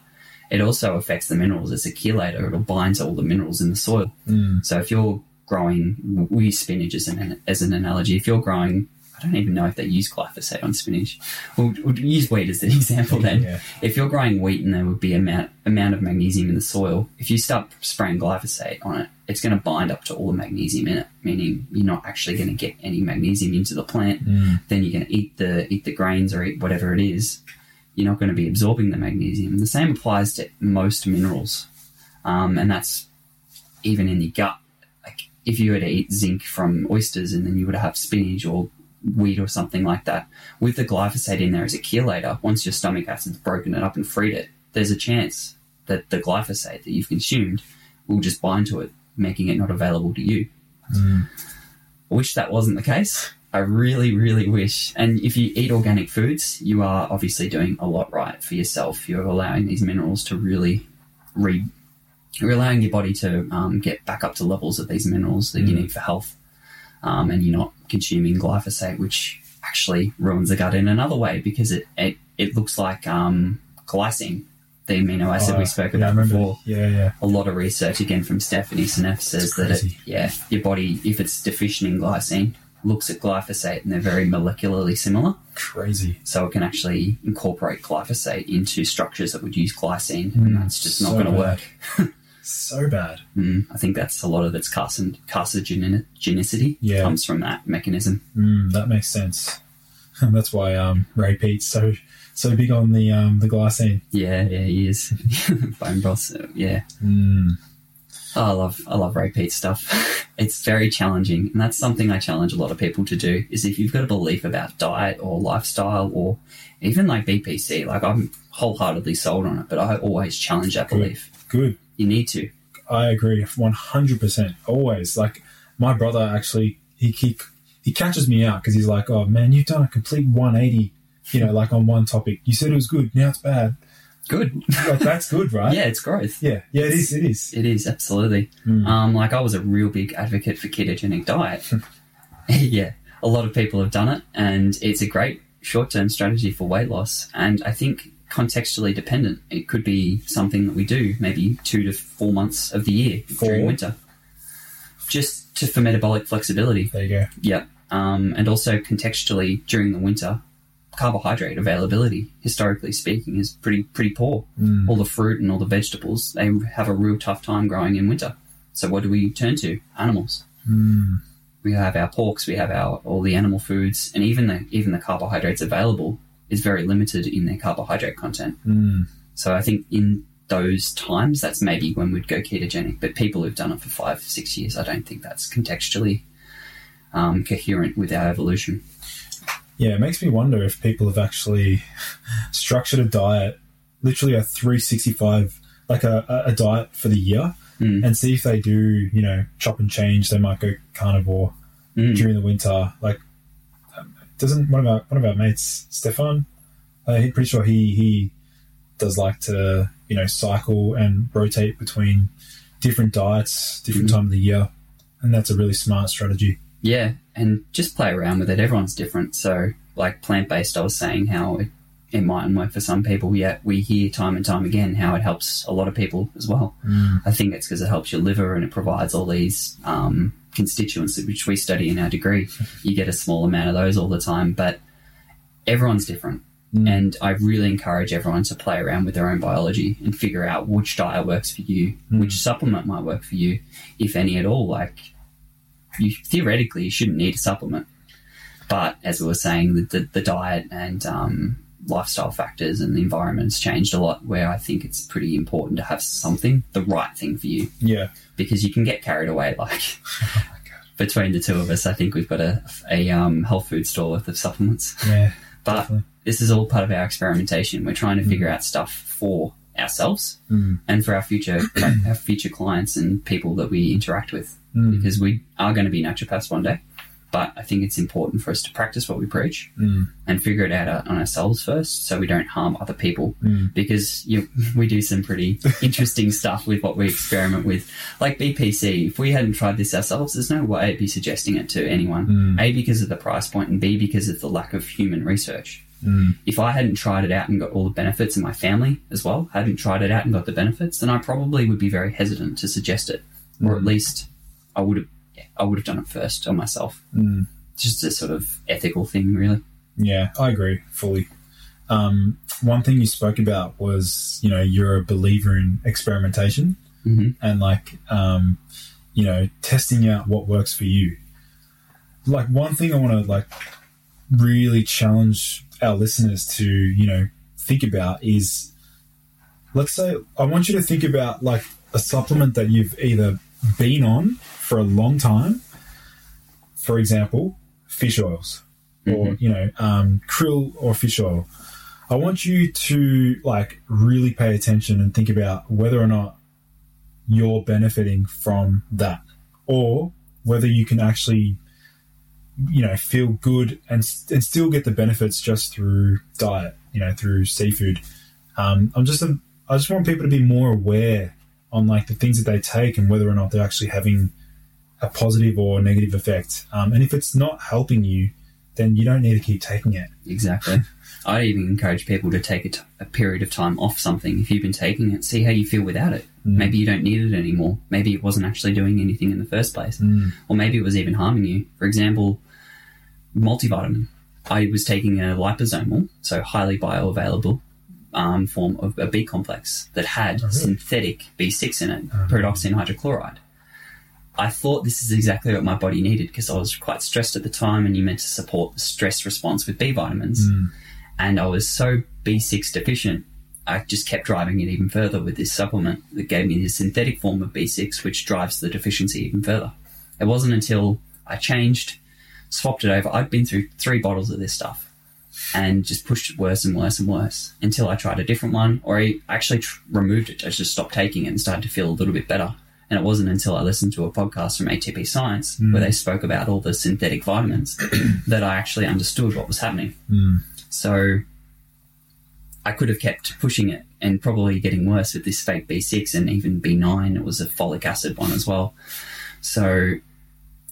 It also affects the minerals. It's a chelator. It'll bind to all the minerals in the soil. Mm. So if you're growing, we use spinach as an, as an analogy. If you're growing, I don't even know if they use glyphosate on spinach. We'll, we'll use wheat as an *laughs* example then. Yeah. If you're growing wheat and there would be amount amount of magnesium in the soil, if you start spraying glyphosate on it, it's going to bind up to all the magnesium in it, meaning you're not actually going to get any magnesium into the plant. Mm. Then you're going to eat the eat the grains or eat whatever it is. You're not going to be absorbing the magnesium. The same applies to most minerals, um, and that's even in your gut. Like if you were to eat zinc from oysters and then you were to have spinach or wheat or something like that, with the glyphosate in there as a chelator, once your stomach acid's broken it up and freed it, there's a chance that the glyphosate that you've consumed will just bind to it, making it not available to you. Mm. I wish that wasn't the case. I really, really wish. And if you eat organic foods, you are obviously doing a lot right for yourself. You're allowing these minerals to really re. You're allowing your body to um, get back up to levels of these minerals that you Mm. need for health. Um, and you're not consuming glyphosate, which actually ruins the gut in another way because it, it, it looks like um, glycine, the amino acid Oh, we spoke yeah, about before Yeah, yeah. a lot of research again from Stephanie Seneff says that it, yeah, your body if it's deficient in glycine looks at glyphosate and they're very molecularly similar, Crazy. so it can actually incorporate glyphosate into structures that would use glycine, Mm, and that's just not going to work. *laughs* So bad. Mm, I think that's a lot of its carcin- carcinogenicity Yeah. comes from that mechanism. Mm, that makes sense. *laughs* That's why um, Ray Peat's so so big on the um, the glycine. Yeah, yeah, he is *laughs* bone broth. so, yeah, Mm. Oh, I love I love Ray Peat stuff. *laughs* it's very challenging, and that's something I challenge a lot of people to do. Is if you've got a belief about diet or lifestyle or even like BPC, like I'm wholeheartedly sold on it, but I always challenge that Good. belief. Good. You need to. I agree, one hundred percent. Always like my brother actually, he he, he catches me out because he's like, "Oh man, you've done a complete one eighty, you know, like on one topic. You said it was good, now it's bad. Good. Like that's good, *laughs* right? yeah, it's growth. yeah, yeah. It is. It is. It is absolutely. Mm. Um, like I was a real big advocate for ketogenic diet. *laughs* yeah, a lot of people have done it, and it's a great short-term strategy for weight loss. And I think contextually dependent. It could be something that we do maybe two to four months of the year during winter, just to, for metabolic flexibility. There you go. Yeah. Um, and also contextually during the winter, carbohydrate availability, historically speaking, is pretty pretty poor. Mm. All the fruit and all the vegetables, they have a real tough time growing in winter. So what do we turn to? Animals. Mm. We have our porks, we have our all the animal foods, and even the even the carbohydrates available is very limited in their carbohydrate content. Mm. So I think in those times, that's maybe when we'd go ketogenic. But people who've done it for five, six years, I don't think that's contextually um, coherent with our evolution. Yeah, it makes me wonder if people have actually *laughs* structured a diet, literally a 365, like a, a diet for the year, Mm. and see if they do, you know, chop and change. They might go carnivore Mm. during the winter. Like, doesn't one of our one of our mates, Stefan? Uh, I'm pretty sure he he does like to you know cycle and rotate between different diets, different Mhm. time of the year, and that's a really smart strategy. Yeah, and just play around with it. Everyone's different. So, like plant based, I was saying how it, it mightn't work for some people, yet we hear time and time again how it helps a lot of people as well. Mm. I think it's because it helps your liver and it provides all these um, constituents which we study in our degree. *laughs* You get a small amount of those all the time, but everyone's different. Mm. And I really encourage everyone to play around with their own biology and figure out which diet works for you, Mm. which supplement might work for you, if any at all. Like, you theoretically you shouldn't need a supplement, but as we were saying, the, the, the diet and um, lifestyle factors and the environment has changed a lot. Where I think it's pretty important to have something, the right thing for you, Yeah. because you can get carried away. Like Oh *laughs* *laughs* between the two of us, I think we've got a, a um, health food store worth of supplements. Yeah. *laughs* But definitely. this is all part of our experimentation. We're trying to figure out stuff for ourselves Mm. and for our future like, our future clients and people that we interact with Mm. because we are going to be naturopaths one day. But I think it's important for us to practice what we preach Mm. and figure it out on ourselves first so we don't harm other people Mm. because you, *laughs* we do some pretty *laughs* interesting stuff with what we experiment with. Like BPC, if we hadn't tried this ourselves, there's no way I'd be suggesting it to anyone. Mm. A, because of the price point, and B, because of the lack of human research. Mm. If I hadn't tried it out and got all the benefits, and my family as well hadn't tried it out and got the benefits, then I probably would be very hesitant to suggest it, or at Mm. least I would have. Yeah, I would have done it first on myself. Mm. Just a sort of ethical thing, really. Yeah, I agree fully. Um, one thing you spoke about was, you know, you're a believer in experimentation hmm and like, um, you know, testing out what works for you. Like one thing I want to like really challenge our listeners to, you know, think about is, let's say, I want you to think about like a supplement that you've either been on for a long time. For example, fish oils or you know um, krill or fish oil. I want you to like really pay attention and think about whether or not you're benefiting from that or whether you can actually you know feel good and, and still get the benefits just through diet you know through seafood. Um, i'm just a, i just want people to be more aware on like the things that they take and whether or not they're actually having a positive or negative effect um, and if it's not helping you then you don't need to keep taking it. Exactly. I even encourage people to take a, t- a period of time off something. If you've been taking it, see how you feel without it. Mm. Maybe you don't need it anymore. Maybe it wasn't actually doing anything in the first place. Mm. Or maybe it was even harming you. For example, multivitamin. I was taking a liposomal, so highly bioavailable um, form of a B complex that had Oh, really? synthetic B6 in it, Oh. pyridoxine hydrochloride. I thought this is exactly what my body needed because I was quite stressed at the time, and you meant to support the stress response with B vitamins. Mm. And I was so B6 deficient, I just kept driving it even further with this supplement that gave me this synthetic form of B6, which drives the deficiency even further. It wasn't until I changed, swapped it over. I'd been through three bottles of this stuff and just pushed it worse and worse and worse until I tried a different one or I actually tr- removed it. I just stopped taking it and started to feel a little bit better. And it wasn't until I listened to a podcast from ATP Science where hmm. they spoke about all the synthetic vitamins *clears throat* that I actually understood what was happening. Hmm. So I could have kept pushing it and probably getting worse with this fake B6 and even B9. It was a folic acid one as well. So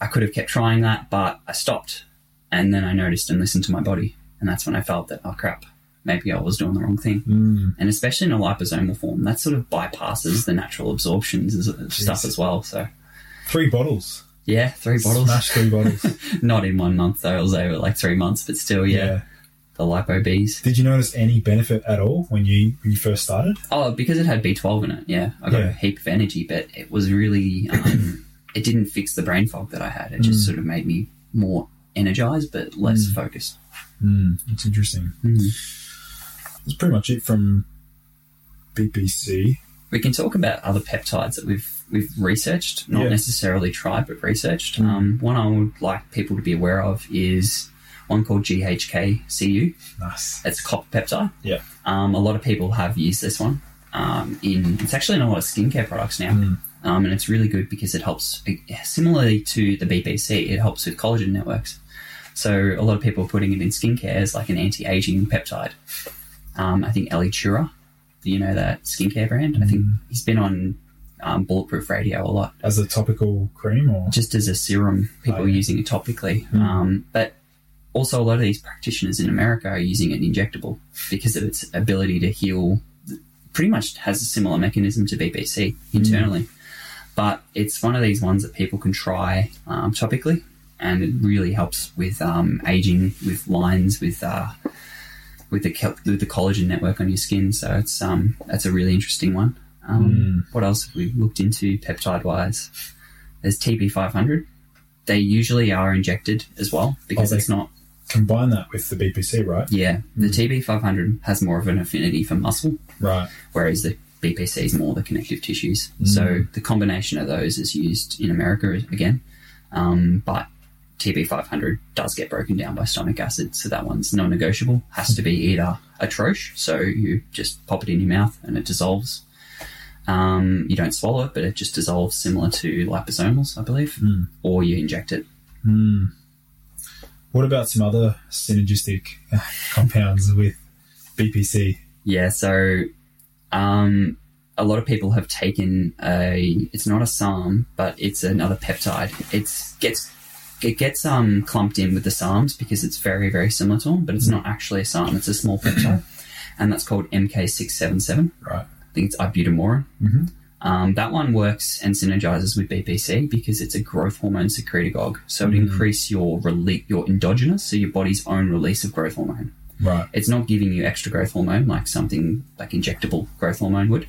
I could have kept trying that, but I stopped. And then I noticed and listened to my body. And that's when I felt that, oh crap, maybe I was doing the wrong thing. Mm. And especially in a liposomal form, that sort of bypasses the natural absorptions of stuff as well. So Three bottles. yeah, three bottles. Smash three bottles. *laughs* Not in one month though. It was over like three months, but still, yeah, the lipo bees. Did you notice any benefit at all when you when you first started? Oh, because it had B12 in it, yeah. I got Yeah. a heap of energy, but it was really, um, *coughs* it didn't fix the brain fog that I had. It just Mm. sort of made me more energized, but less Mm. focused. Mm, it's interesting. Mm. That's pretty much it from BPC. We can talk about other peptides that we've we've researched, not Yeah. necessarily tried, but researched. Mm. Um, one I would like people to be aware of is one called GHK-Cu. Nice. It's a copper peptide. Yeah. Um, a lot of people have used this one. Um, in it's actually in a lot of skincare products now, Mm. um, and it's really good because it helps. Similarly to the BPC, it helps with collagen networks. So a lot of people are putting it in skincare as like an anti-aging peptide. Um, I think Ellie Chura, you know that skincare brand. I think he's been on um, Bulletproof Radio a lot As a topical cream or just as a serum, people Oh, are yeah. using it topically. Mm. Um, but also, a lot of these practitioners in America are using it injectable because of its ability to heal. Pretty much has a similar mechanism to BPC internally, but it's one of these ones that people can try um, topically, and it really helps with um, aging, with lines, with uh, with the with the collagen network on your skin. So it's um, that's a really interesting one. Um, What else have we looked into peptide wise? There's TB500. They usually are injected as well because Oh, it's not. combine that with the BPC, right? Yeah, the TB500 has more of an affinity for muscle, Right. whereas the BPC is more the connective tissues. Mm. So the combination of those is used in America again, um, but TB500 does get broken down by stomach acid, so that one's non-negotiable. Has to be either a troche, so you just pop it in your mouth and it dissolves. Um, you don't swallow it, but it just dissolves, similar to liposomals, I believe, Mm. or you inject it. Mm. What about some other synergistic uh, compounds with BPC? Yeah, so um, a lot of people have taken a. It's not a SARM, but it's another peptide. It gets it gets um clumped in with the SARMs because it's very very similar to them, but it's not actually a SARM. It's a small picture, and that's called MK677. Right. I think it's ibutamoren. Mhm. Um, that one works and synergizes with BPC because it's a growth hormone secretagogue. So it Mm. increase your rele- your endogenous, so your body's own release of growth hormone Right. it's not giving you extra growth hormone like something like injectable growth hormone would,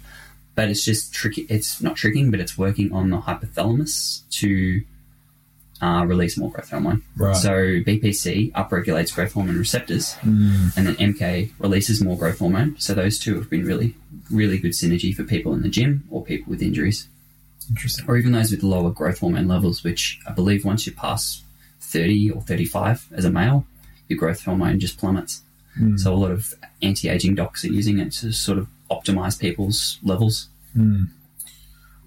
but it's just tricky. It's not tricking, but it's working on the hypothalamus to uh, release more growth hormone. Right. So BPC upregulates growth hormone receptors, Mm. and then MK releases more growth hormone. So those two have been really, really good synergy for people in the gym or people with injuries, Interesting. or even those with lower growth hormone levels. Which I believe once you pass thirty or thirty-five as a male, your growth hormone just plummets. Mm. So a lot of anti-aging docs are using it to sort of optimize people's levels. Mm.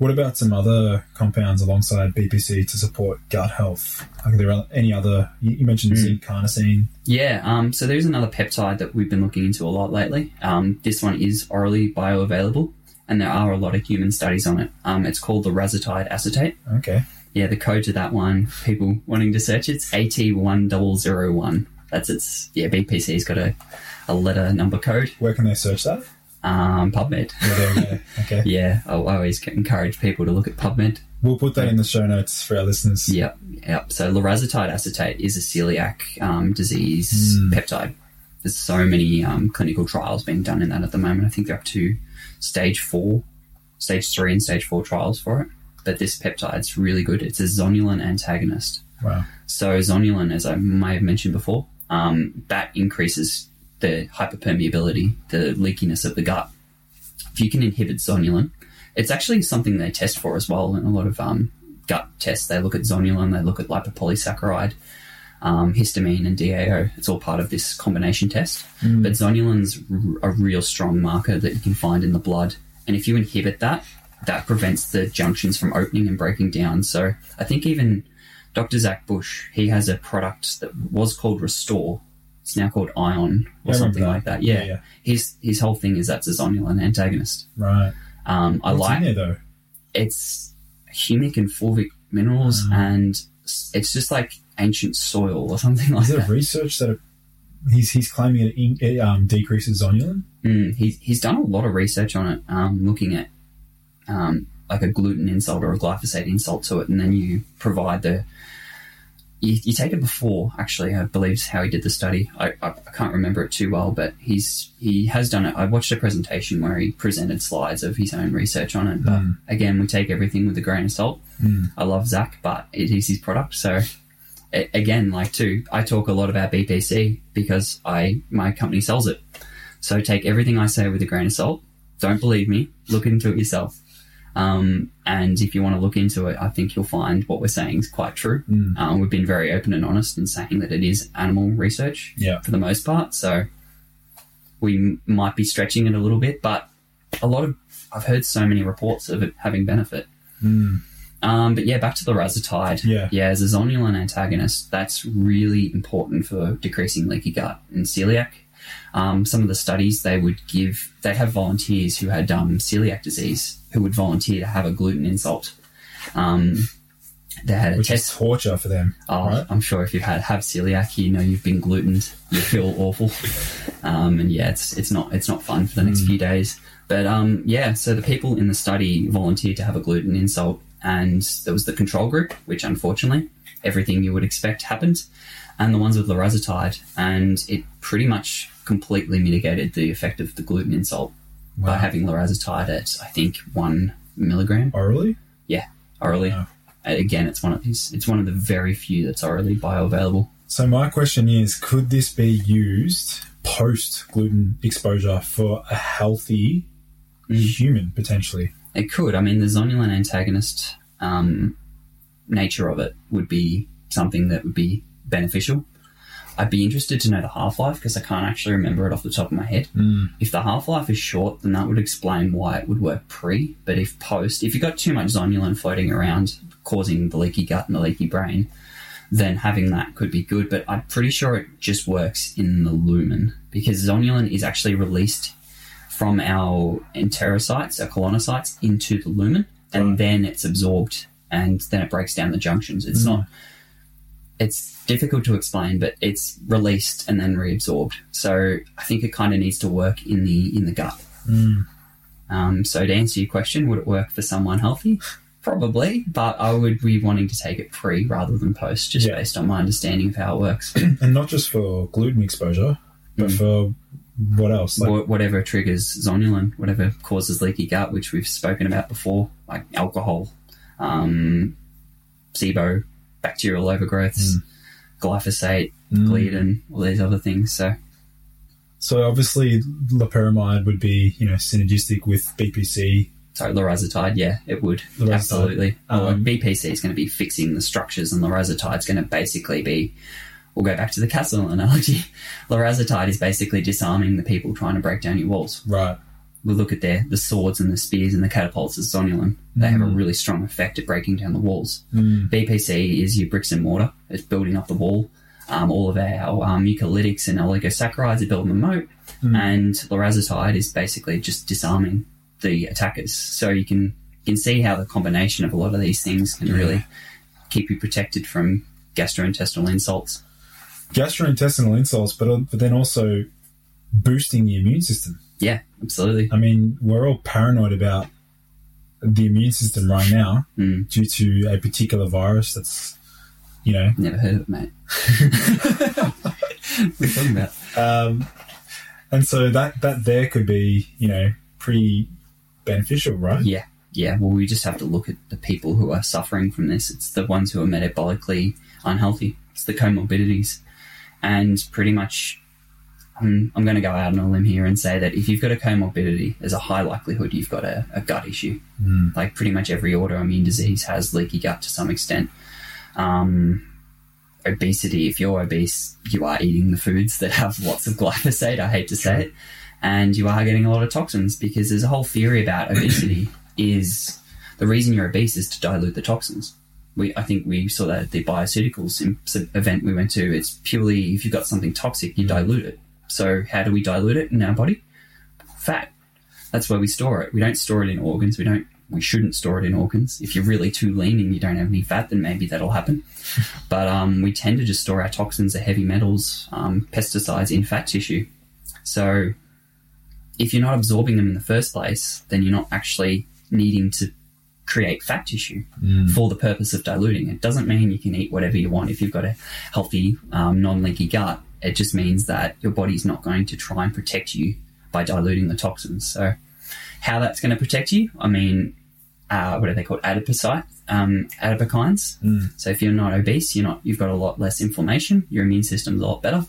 What about some other compounds alongside BPC to support gut health? Are there any other? You mentioned Mm. zinc carnosine. Yeah, um, so there's another peptide that we've been looking into a lot lately. Um, this one is orally bioavailable, and there are a lot of human studies on it. Um, it's called larazotide acetate. Okay. Yeah, the code to that one, people wanting to search it's AT1001. That's its, yeah, BPC's got a, a letter number code, Where can they search that? Um, PubMed. Yeah, there we go. Okay. *laughs* Yeah, I always encourage people to look at PubMed. We'll put that in the show notes for our listeners. Yep, yep. So larazotide acetate is a celiac um, disease Mm. peptide. There's so many um, clinical trials being done in that at the moment. I think they're up to stage four, stage three, and stage four trials for it. But this peptide's really good. It's a zonulin antagonist. Wow. So zonulin, as I may have mentioned before, um, that increases the hyperpermeability, the leakiness of the gut. if you can inhibit zonulin, it's actually something they test for as well in a lot of um, gut tests. They look at zonulin, they look at lipopolysaccharide, um, histamine, and DAO. It's all part of this combination test. But zonulin's r- a real strong marker that you can find in the blood, and if you inhibit that, that prevents the junctions from opening and breaking down. So I think even Dr. Zach Bush, he has a product that was called Restore. It's now called Ion or something that. like that. Yeah. Yeah, yeah. His his whole thing is that's a zonulin antagonist. Right. Um, I What's like in there though? it's humic and fulvic minerals, Ah. and it's just like ancient soil or something like Is there that. research that it, he's he's claiming it, in, it um, decreases zonulin? Mm, he's he's done a lot of research on it, um, looking at um, like a gluten insult or a glyphosate insult to it, and then you provide the. You, you take it before, actually, I believe is how he did the study. I, I, can't remember it too well, but he's he has done it. I watched a presentation where he presented slides of his own research on it. But Mm. again, we take everything with a grain of salt. Mm. I love Zach, but it is his product. So again, like too, I talk a lot about BPC because I my company sells it. So take everything I say with a grain of salt. Don't believe me. Look into it yourself. Um, and if you want to look into it, I think you'll find what we're saying is quite true. Mm. Um, we've been very open and honest in saying that it is animal research Yeah. for the most part. So we m- might be stretching it a little bit, but a lot of I've heard so many reports of it having benefit. Mm. Um, but yeah, back to the larazotide. Yeah. Yeah, as a zonulin antagonist, that's really important for decreasing leaky gut and celiac. Um, some of the studies they would give, they'd have volunteers who had um, celiac disease who would volunteer to have a gluten insult. Um, they had a Which test. torture for them. Oh, right? I'm sure if you've had have celiac, you know you've been glutened. You feel *laughs* awful, um, and yeah, it's it's not it's not fun for the next few days. But um, yeah, so the people in the study volunteered to have a gluten insult, and there was the control group, which unfortunately everything you would expect happened, and the ones with larazotide, and it pretty much completely mitigated the effect of the gluten insult by having larazotide at I think one milligram Orally? Yeah, orally. Wow. Again, it's one of these. It's one of the very few that's orally bioavailable. So my question is, could this be used post gluten exposure for a healthy Mm. human potentially? It could. I mean, the zonulin antagonist um, nature of it would be something that would be beneficial. I'd be interested to know the half life because I can't actually remember it off the top of my head. Mm. If the half life is short, then that would explain why it would work pre. But if post, if you've got too much zonulin floating around causing the leaky gut and the leaky brain, then having that could be good. But I'm pretty sure it just works in the lumen because zonulin is actually released from our enterocytes, our colonocytes, into the lumen, and Right. then it's absorbed, and then it breaks down the junctions. It's Mm. not. It's difficult to explain, but it's released and then reabsorbed. So I think it kind of needs to work in the in the gut. Mm. Um, so to answer your question, would it work for someone healthy? Probably, but I would be wanting to take it pre rather than post, just Yeah. based on my understanding of how it works. *clears throat* And not just for gluten exposure, but Mm. for what else? Like, Wha- whatever triggers zonulin, whatever causes leaky gut, which we've spoken about before, like alcohol, um, SIBO, bacterial overgrowths, glyphosate, Mm. gliadin, all these other things. So So obviously, loperamide would be you know synergistic with BPC. So larazotide, yeah, it would absolutely. Um, Um, BPC is going to be fixing the structures, and larazotide is going to basically be. We'll go back to the castle analogy. *laughs* larazotide is basically disarming the people trying to break down your walls. Right. We look at their the swords and the spears and the catapults as zonulin. They have a Mm. really strong effect at breaking down the walls. Mm. BPC is your bricks and mortar. It's building up the wall. Um, all of our um, mucolytics and oligosaccharides are building the moat, Mm. and larazotide is basically just disarming the attackers. So you can you can see how the combination of a lot of these things can Yeah. really keep you protected from gastrointestinal insults. Gastrointestinal insults, but but then also boosting the immune system. Yeah, absolutely. I mean, we're all paranoid about the immune system right now Mm. due to a particular virus that's, you know, Never heard of it, mate. *laughs* what are you talking about? um, and so that that there could be, you know, pretty beneficial, right? Yeah, yeah. Well, we just have to look at the people who are suffering from this. It's the ones who are metabolically unhealthy. It's the comorbidities, and pretty much I'm, I'm going to go out on a limb here and say that if you've got a comorbidity, there's a high likelihood you've got a, a gut issue. Mm. Like pretty much every autoimmune disease has leaky gut to some extent. Um, obesity, if you're obese, you are eating the foods that have lots of *laughs* glyphosate. I hate to say it. And you are getting a lot of toxins because there's a whole theory about obesity *coughs* is the reason you're obese is to dilute the toxins. We, I think we saw that at the bioceuticals event we went to. It's purely if you've got something toxic, you dilute it. So how do we dilute it in our body? Fat. That's where we store it. We don't store it in organs. We don't. We shouldn't store it in organs. If you're really too lean and you don't have any fat, then maybe that'll happen. *laughs* but um, we tend to just store our toxins, the heavy metals, um, pesticides in fat tissue. So if you're not absorbing them in the first place, then you're not actually needing to create fat tissue Mm. for the purpose of diluting. It doesn't mean you can eat whatever you want if you've got a healthy, um, non-leaky gut. It just means that your body's not going to try and protect you by diluting the toxins. So, how that's going to protect you? I mean, uh, what are they called? Adipocyte, um, adipokines. Mm. So if you're not obese, you're not. You've got a lot less inflammation. Your immune system's a lot better.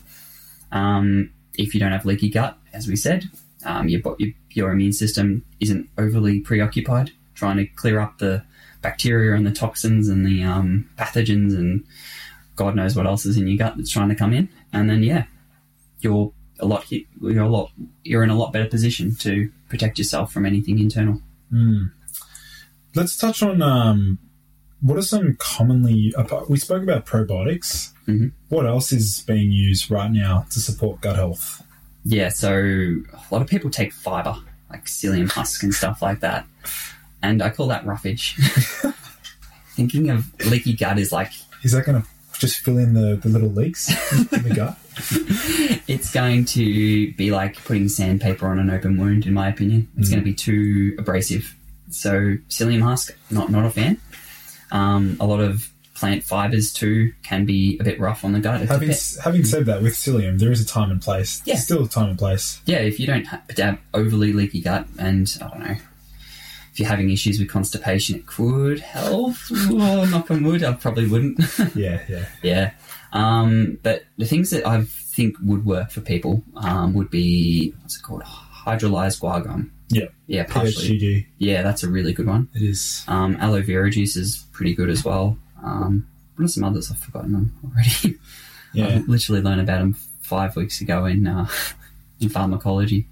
Um, if you don't have leaky gut, as we said, um, your, your your immune system isn't overly preoccupied trying to clear up the bacteria and the toxins and the um, pathogens and God knows what else is in your gut that's trying to come in. And then yeah, you're a lot you're a lot you're in a lot better position to protect yourself from anything internal. Mm. Let's touch on um, what are some commonly. We spoke about probiotics. Mhm. What else is being used right now to support gut health? Yeah, so a lot of people take fiber, like psyllium husk and stuff like that. And I call that roughage. *laughs* Thinking of leaky gut is like Is that going to just fill in the, the little leaks in the gut? *laughs* it's going to be like putting sandpaper on an open wound, in my opinion. It's going to be too abrasive. So psyllium husk, not not a fan. Um, a lot of plant fibers too can be a bit rough on the gut. Having having said that, with psyllium, there is a time and place. Yeah. There's still a time and place. yeah, if you don't ha- have overly leaky gut, and I don't know, if you're having issues with constipation, it could help. Oh, knock on wood, I probably wouldn't. *laughs* Yeah, yeah. yeah. Um, but the things that I think would work for people um, would be what's it called? Hydrolyzed guar gum. Yeah. Yeah, partially. Yeah, that's a really good one. It is. Um, aloe vera juice is pretty good as well. Um, what are some others? I've forgotten them already. *laughs* Yeah. I literally learned about them five weeks ago in uh, *laughs* in pharmacology.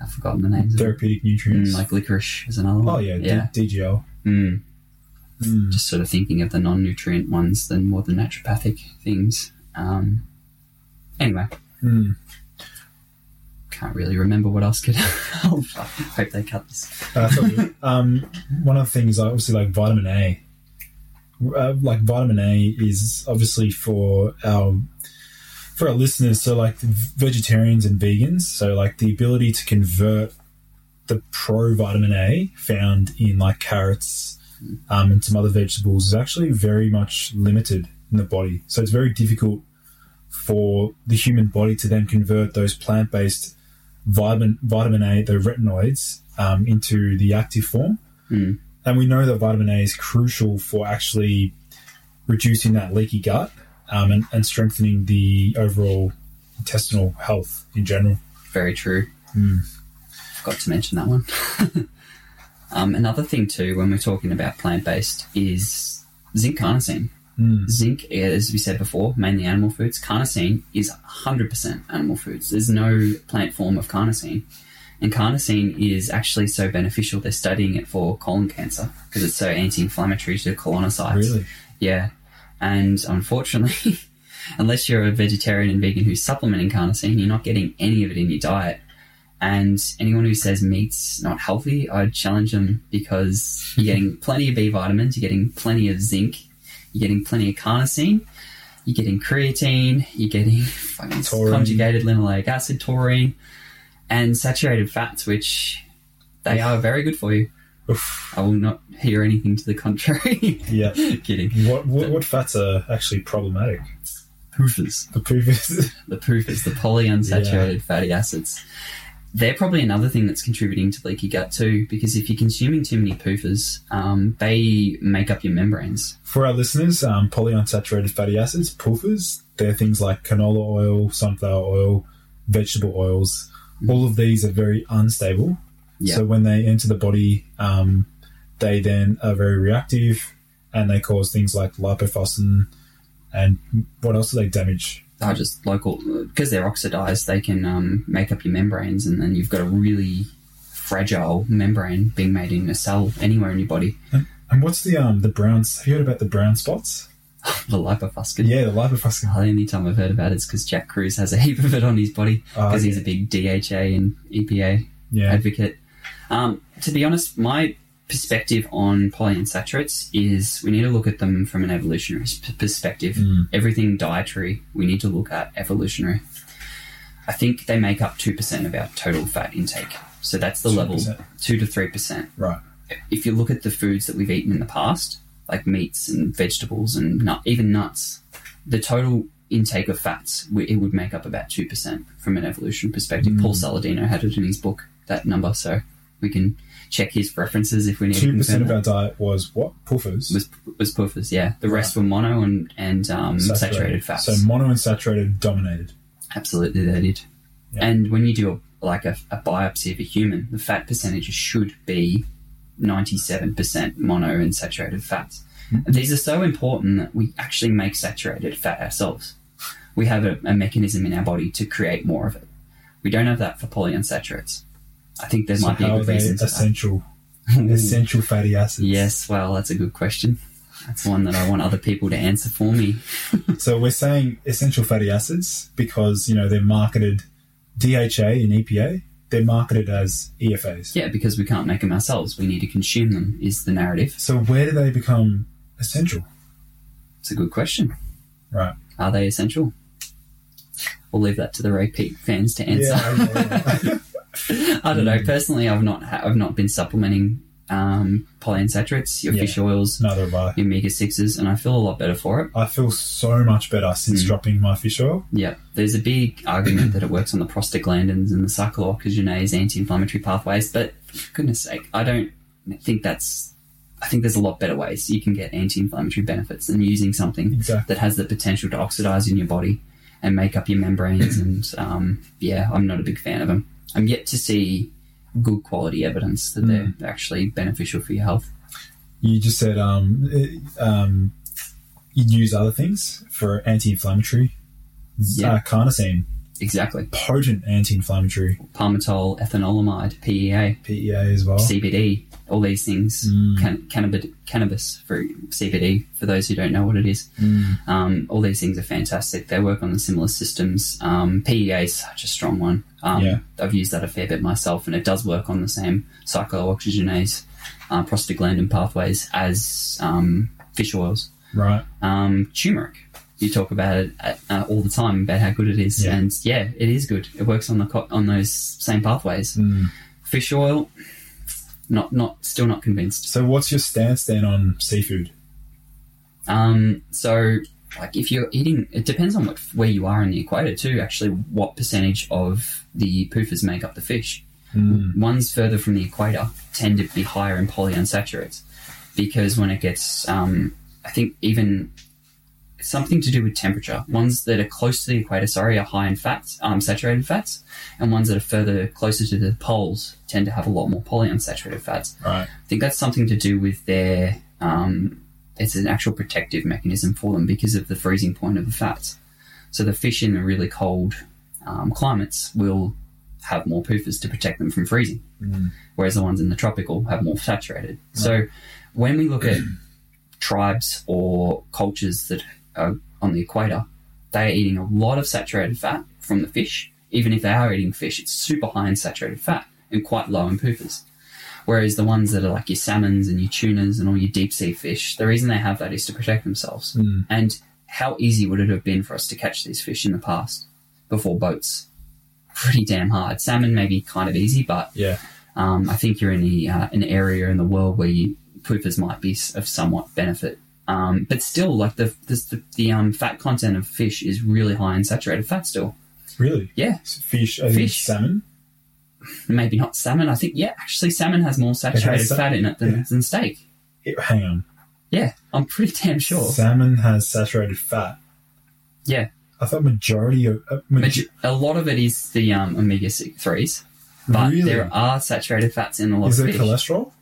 I've forgotten the names. of. Therapeutic nutrients. Mm, like licorice is another one. oh, yeah. yeah. D- DGL. Mm, Mm. just sort of thinking of the non-nutrient ones than more the naturopathic things. Um, anyway, Mm. can't really remember what else could *laughs* help. I hope they cut this. Uh, um, one of the things, obviously, like vitamin A. Uh, like vitamin A is obviously for our for our listeners. So like vegetarians and vegans. So like the ability to convert the pro vitamin A found in like carrots um, and some other vegetables is actually very much limited in the body. So it's very difficult for the human body to then convert those plant based vitamin vitamin A, the retinoids, um, into the active form. Mm. And we know that vitamin A is crucial for actually reducing that leaky gut um, and, and strengthening the overall intestinal health in general. Very true. Mm. Forgot to mention that one. *laughs* um, another thing too, when we're talking about plant-based, is zinc carnosine. Mm. Zinc, as we said before, mainly animal foods. Carnosine is 100% animal foods. There's no plant form of carnosine. And carnosine is actually so beneficial, they're studying it for colon cancer because it's so anti inflammatory to colonocytes. Really? Yeah. And unfortunately, *laughs* unless you're a vegetarian and vegan who's supplementing carnosine, you're not getting any of it in your diet. And anyone who says meat's not healthy, I'd challenge them because you're *laughs* getting plenty of B vitamins, you're getting plenty of zinc, you're getting plenty of carnosine, you're getting creatine, you're getting *laughs* fucking Taurine. conjugated linoleic acid, taurine, and saturated fats, which they are very good for you. Oof. I will not hear anything to the contrary. *laughs* Yeah. Kidding. What, what what fats are actually problematic? PUFAs. The previous. *laughs* The PUFAs, the polyunsaturated fatty acids. They're probably another thing that's contributing to leaky gut too, because if you're consuming too many PUFAs, um, they make up your membranes. For our listeners, um, polyunsaturated fatty acids, PUFAs, they're things like canola oil, sunflower oil, vegetable oils. All of these are very unstable. Yeah. So when they enter the body, um, they then are very reactive and they cause things like lipofuscin and what else do they damage? are just local because they're oxidized. They can um, make up your membranes, and then you've got a really fragile membrane being made in a cell anywhere in your body. And what's the um the browns? Have you heard about the brown spots? *laughs* The lipofuscin. Yeah, the lipofuscin. The only time I've heard about it is because Jack Kruse has a *laughs* heap of it on his body Oh, because okay. he's a big DHA and EPA Yeah. advocate. Um, to be honest, my perspective on polyunsaturates is we need to look at them from an evolutionary p- perspective. Mm. Everything dietary, we need to look at evolutionary. I think they make up 2% of our total fat intake. So that's the level 2%. 2 to 3%. Right. If you look at the foods that we've eaten in the past, like meats and vegetables and nut, even nuts, the total intake of fats, it would make up about 2% from an evolution perspective. Paul Saladino had it in his book, that number, so we can check his preferences if we need to Two percent of our diet was what? PUFAs. was was PUFAs, yeah. The rest were mono and and um, saturated. fats. So mono and saturated dominated. Absolutely, they did. Yeah. And when you do a, like a, a biopsy of a human, the fat percentage should be ninety-seven percent mono and saturated fats. Mm-hmm. These are so important that we actually make saturated fat ourselves. We have a, a mechanism in our body to create more of it. We don't have that for polyunsaturates. I think there So might be a good reason essential *laughs* essential fatty acids? Yes, well, that's a good question. That's one that I want other people to answer for me. *laughs* So we're saying essential fatty acids because you know they're marketed DHA and EPA. They're marketed as EFAs. Yeah, because we can't make them ourselves. We need to consume them, is the narrative. So where do they become essential? It's a good question. Right. Are they essential? We'll leave that to the Ray Peat fans to answer. Yeah. yeah, yeah. *laughs* I don't know. Personally, I've not ha- I've not been supplementing um, polyunsaturates, your Yeah. fish oils, Neither have I. your omega sixes, and I feel a lot better for it. I feel so much better since Mm. dropping my fish oil. Yeah, there's a big argument that it works on the prostaglandins and the cyclooxygenase anti-inflammatory pathways, but for goodness sake, I don't think that's. I think there's a lot better ways you can get anti-inflammatory benefits than using something Exactly. that has the potential to oxidize in your body and make up your membranes. and um, yeah, I'm not a big fan of them. I'm yet to see good quality evidence that they're actually beneficial for your health. You just said um, it- um, you'd use other things for anti-inflammatory. Yeah. Uh, carnosine, Exactly. potent anti-inflammatory. Palmitoylethanolamide, PEA, PEA as well. CBD, all these things. Can- cannabis, cannabis for CBD, for those who don't know what it is. Mm. Um, all these things are fantastic. They work on the similar systems. Um, PEA is such a strong one. Um, Yeah. I've used that a fair bit myself, and it does work on the same cyclooxygenase, uh, prostaglandin pathways as um, fish oils. Right. Um, turmeric. You talk about it uh, all the time about how good it is, Yeah. and yeah, it is good. It works on the co- on those same pathways. Mm. Fish oil, not not still not convinced. So what's your stance then on seafood? Um, so, like, if you're eating, it depends on what where you are in the equator too. Actually, what percentage of the PUFAs make up the fish? Mm. Ones further from the equator tend to be higher in polyunsaturates because when it gets, um, I think even something to do with temperature. Ones that are close to the equator, sorry, are high in fats, um, saturated fats, and ones that are further closer to the poles tend to have a lot more polyunsaturated fats. Right. I think that's something to do with their. Um, it's an actual protective mechanism for them because of the freezing point of the fats. So the fish in the really cold um, climates will have more PUFAs to protect them from freezing, Mm. whereas the ones in the tropical have more saturated. So when we look at tribes or cultures that are on the equator, they are eating a lot of saturated fat from the fish. Even if they are eating fish, it's super high in saturated fat and quite low in PUFAs. Whereas the ones that are like your salmons and your tunas and all your deep sea fish, the reason they have that is to protect themselves. Mm. And how easy would it have been for us to catch these fish in the past before boats? Pretty damn hard. Salmon may be kind of easy, but Yeah. um, I think you're in the, uh, an area in the world where you, PUFAs might be of somewhat benefit. Um, but still, like the the, the, um, fat content of fish is really high in saturated fat. Still, Really? yeah, Fish. I think Fish. Salmon. maybe not salmon. I think yeah, actually, salmon has more saturated sa- fat in it than, yeah. than steak. It- hang on. Yeah, I'm pretty damn sure. Salmon has saturated fat. Yeah, I thought majority of uh, A lot of it is the um, omega threes, but Really? there are saturated fats in a lot is of there fish. cholesterol?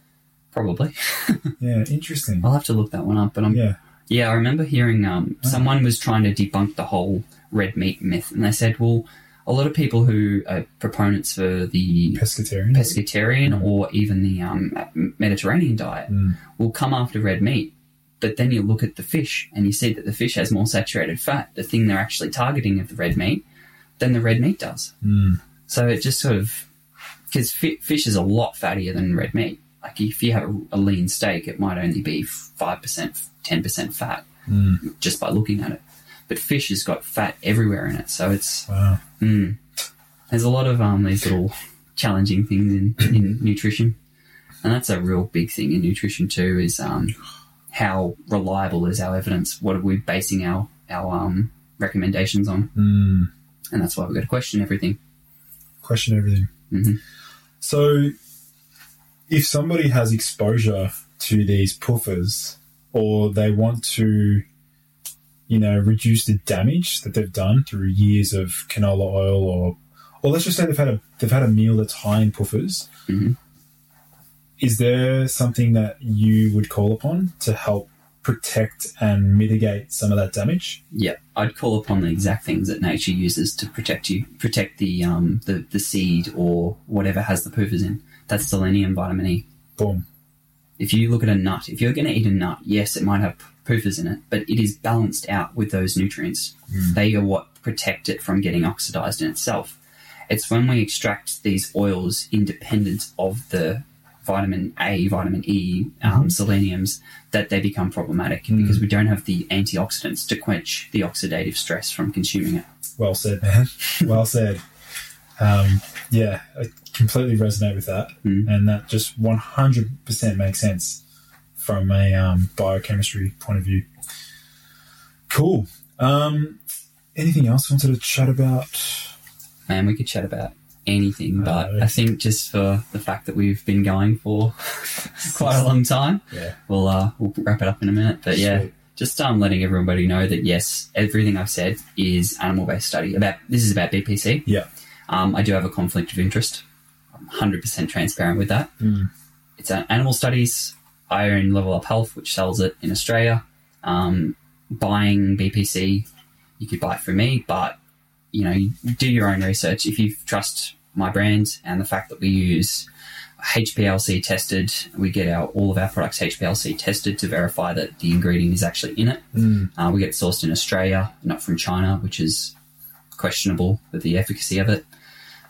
Probably. *laughs* Yeah, interesting. I'll have to look that one up. But I'm Yeah, Yeah, I remember hearing um, Oh. someone was trying to debunk the whole red meat myth, and they said, well, a lot of people who are proponents for the pescatarian. pescatarian or even the um, Mediterranean diet Mm. will come after red meat. But then you look at the fish and you see that the fish has more saturated fat, the thing they're actually targeting of the red meat, than the red meat does. Mm. So it just sort of because fi- fish is a lot fattier than red meat. Like if you have a, a lean steak, it might only be five percent, ten percent fat Mm. just by looking at it. But fish has got fat everywhere in it, so it's Wow. mm, there's a lot of um these little challenging things in, in *clears throat* nutrition, and that's a real big thing in nutrition too. Is um how reliable is our evidence? What are we basing our our um recommendations on? Mm. And that's why we've got to question everything. Question everything. Mhm. So, if somebody has exposure to these PUFAs, or they want to, you know, reduce the damage that they've done through years of canola oil, or, or let's just say they've had a they've had a meal that's high in PUFAs, Mhm. is there something that you would call upon to help protect and mitigate some of that damage? Yeah, I'd call upon the exact things that nature uses to protect you, protect the um the, the seed or whatever has the PUFAs in. That's selenium, vitamin E. Boom. If you look at a nut, if you're going to eat a nut, yes, it might have PUFAs in it, but it is balanced out with those nutrients. They are what protect it from getting oxidized in itself. It's when we extract these oils independent of the vitamin A, vitamin E, um, seleniums that they become problematic because we don't have the antioxidants to quench the oxidative stress from consuming it. Well said, man. well said. Um, yeah, completely resonate with that, Mm. and that just one hundred percent makes sense from a um, biochemistry point of view. Cool. Um, anything else you wanted to chat about? Man, we could chat about anything, but Uh, I think just for the fact that we've been going for *laughs* quite a long time, Yeah. we'll uh, we'll wrap it up in a minute. But yeah, Sweet. just um, letting everybody know that yes, everything I've said is animal based study. About this is about BPC. Yeah. Um, I do have a conflict of interest. I'm 100% transparent with that. Mm. It's animal studies. I own Level Up Health, which sells it in Australia. Um, buying BPC, you could buy it from me, but you know, you do your own research. If you trust my brand and the fact that we use HPLC tested, we get our all of our products HPLC tested to verify that the ingredient is actually in it. Mm. Uh, we get sourced in Australia, not from China, which is questionable with the efficacy of it.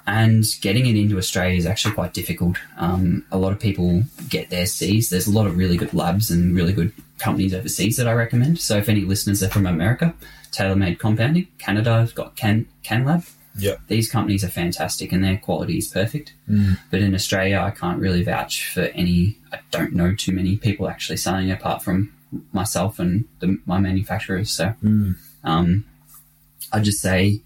And getting it into Australia is actually quite difficult. Um, a lot of people get their C's. There's a lot of really good labs and really good companies overseas that I recommend. So if any listeners are from America, Tailor Made Compounding, Canada, I've got Can CanLab. Yep. These companies are fantastic and their quality is perfect. Mm. But in Australia, I can't really vouch for any. I don't know too many people actually selling apart from myself and the, my manufacturers. So Mm. um, I'd just say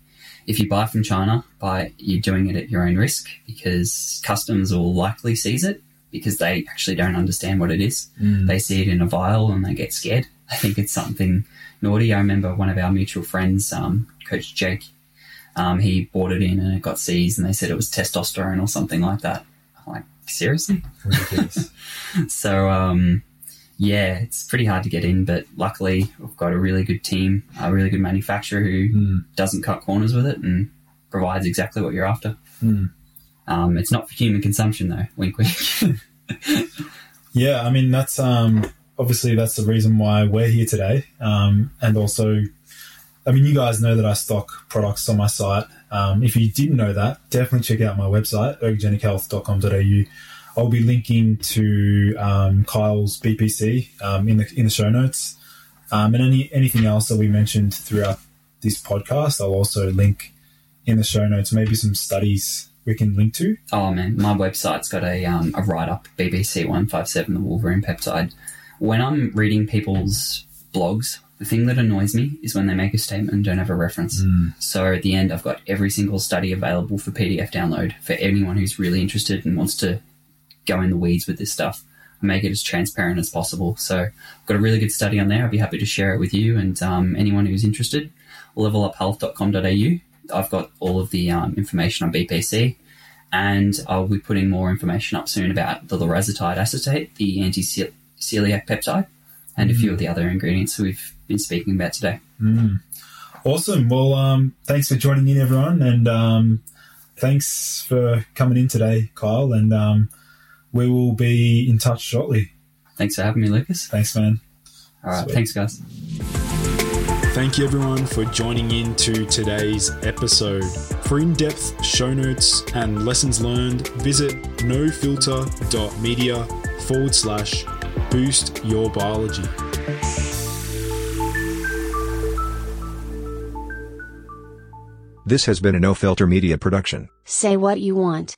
if you buy from China, buy you're doing it at your own risk because customs will likely seize it because they actually don't understand what it is. Mm. They see it in a vial and they get scared. I think it's something naughty. I remember one of our mutual friends, um, Coach Jake, um, he bought it in and it got seized and they said it was testosterone or something like that. I'm like, seriously? *laughs* So um, yeah, it's pretty hard to get in, but luckily we've got a really good team, a really good manufacturer who Mm. doesn't cut corners with it and provides exactly what you're after. Mm. Um, it's not for human consumption though. Wink, wink. *laughs* Yeah, I mean that's um, obviously that's the reason why we're here today, um, and also, I mean you guys know that I stock products on my site. Um, if you didn't know that, definitely check out my website ergogenichealth.com.au. I'll be linking to um, Kyal's BPC um, in the in the show notes, um, and any anything else that we mentioned throughout this podcast. I'll also link in the show notes. Maybe some studies we can link to. oh man, my website's got a um, a write up BPC one five seven the Wolverine peptide. When I'm reading people's blogs, the thing that annoys me is when they make a statement and don't have a reference. So at the end, I've got every single study available for PDF download for anyone who's really interested and wants to go in the weeds with this stuff. I make it as transparent as possible. So I've got a really good study on there. I'd be happy to share it with you and um, anyone who's interested. leveluphealth.com.au. I've got all of the um, information on BPC, and I'll be putting more information up soon about the larazotide acetate, the anti-celiac peptide, and a few of the other ingredients we've been speaking about today. Mm. Awesome. Well, um, thanks for joining in, everyone, and um, thanks for coming in today, Kyal. And um, we will be in touch shortly. Thanks for having me, Lucas. Thanks, man. All right. Sweet. Thanks, guys. Thank you everyone for joining in to today's episode. For in depth show notes and lessons learned, visit nofilter.media forward slash boost your biology. This has been a No Filter Media production. Say what you want.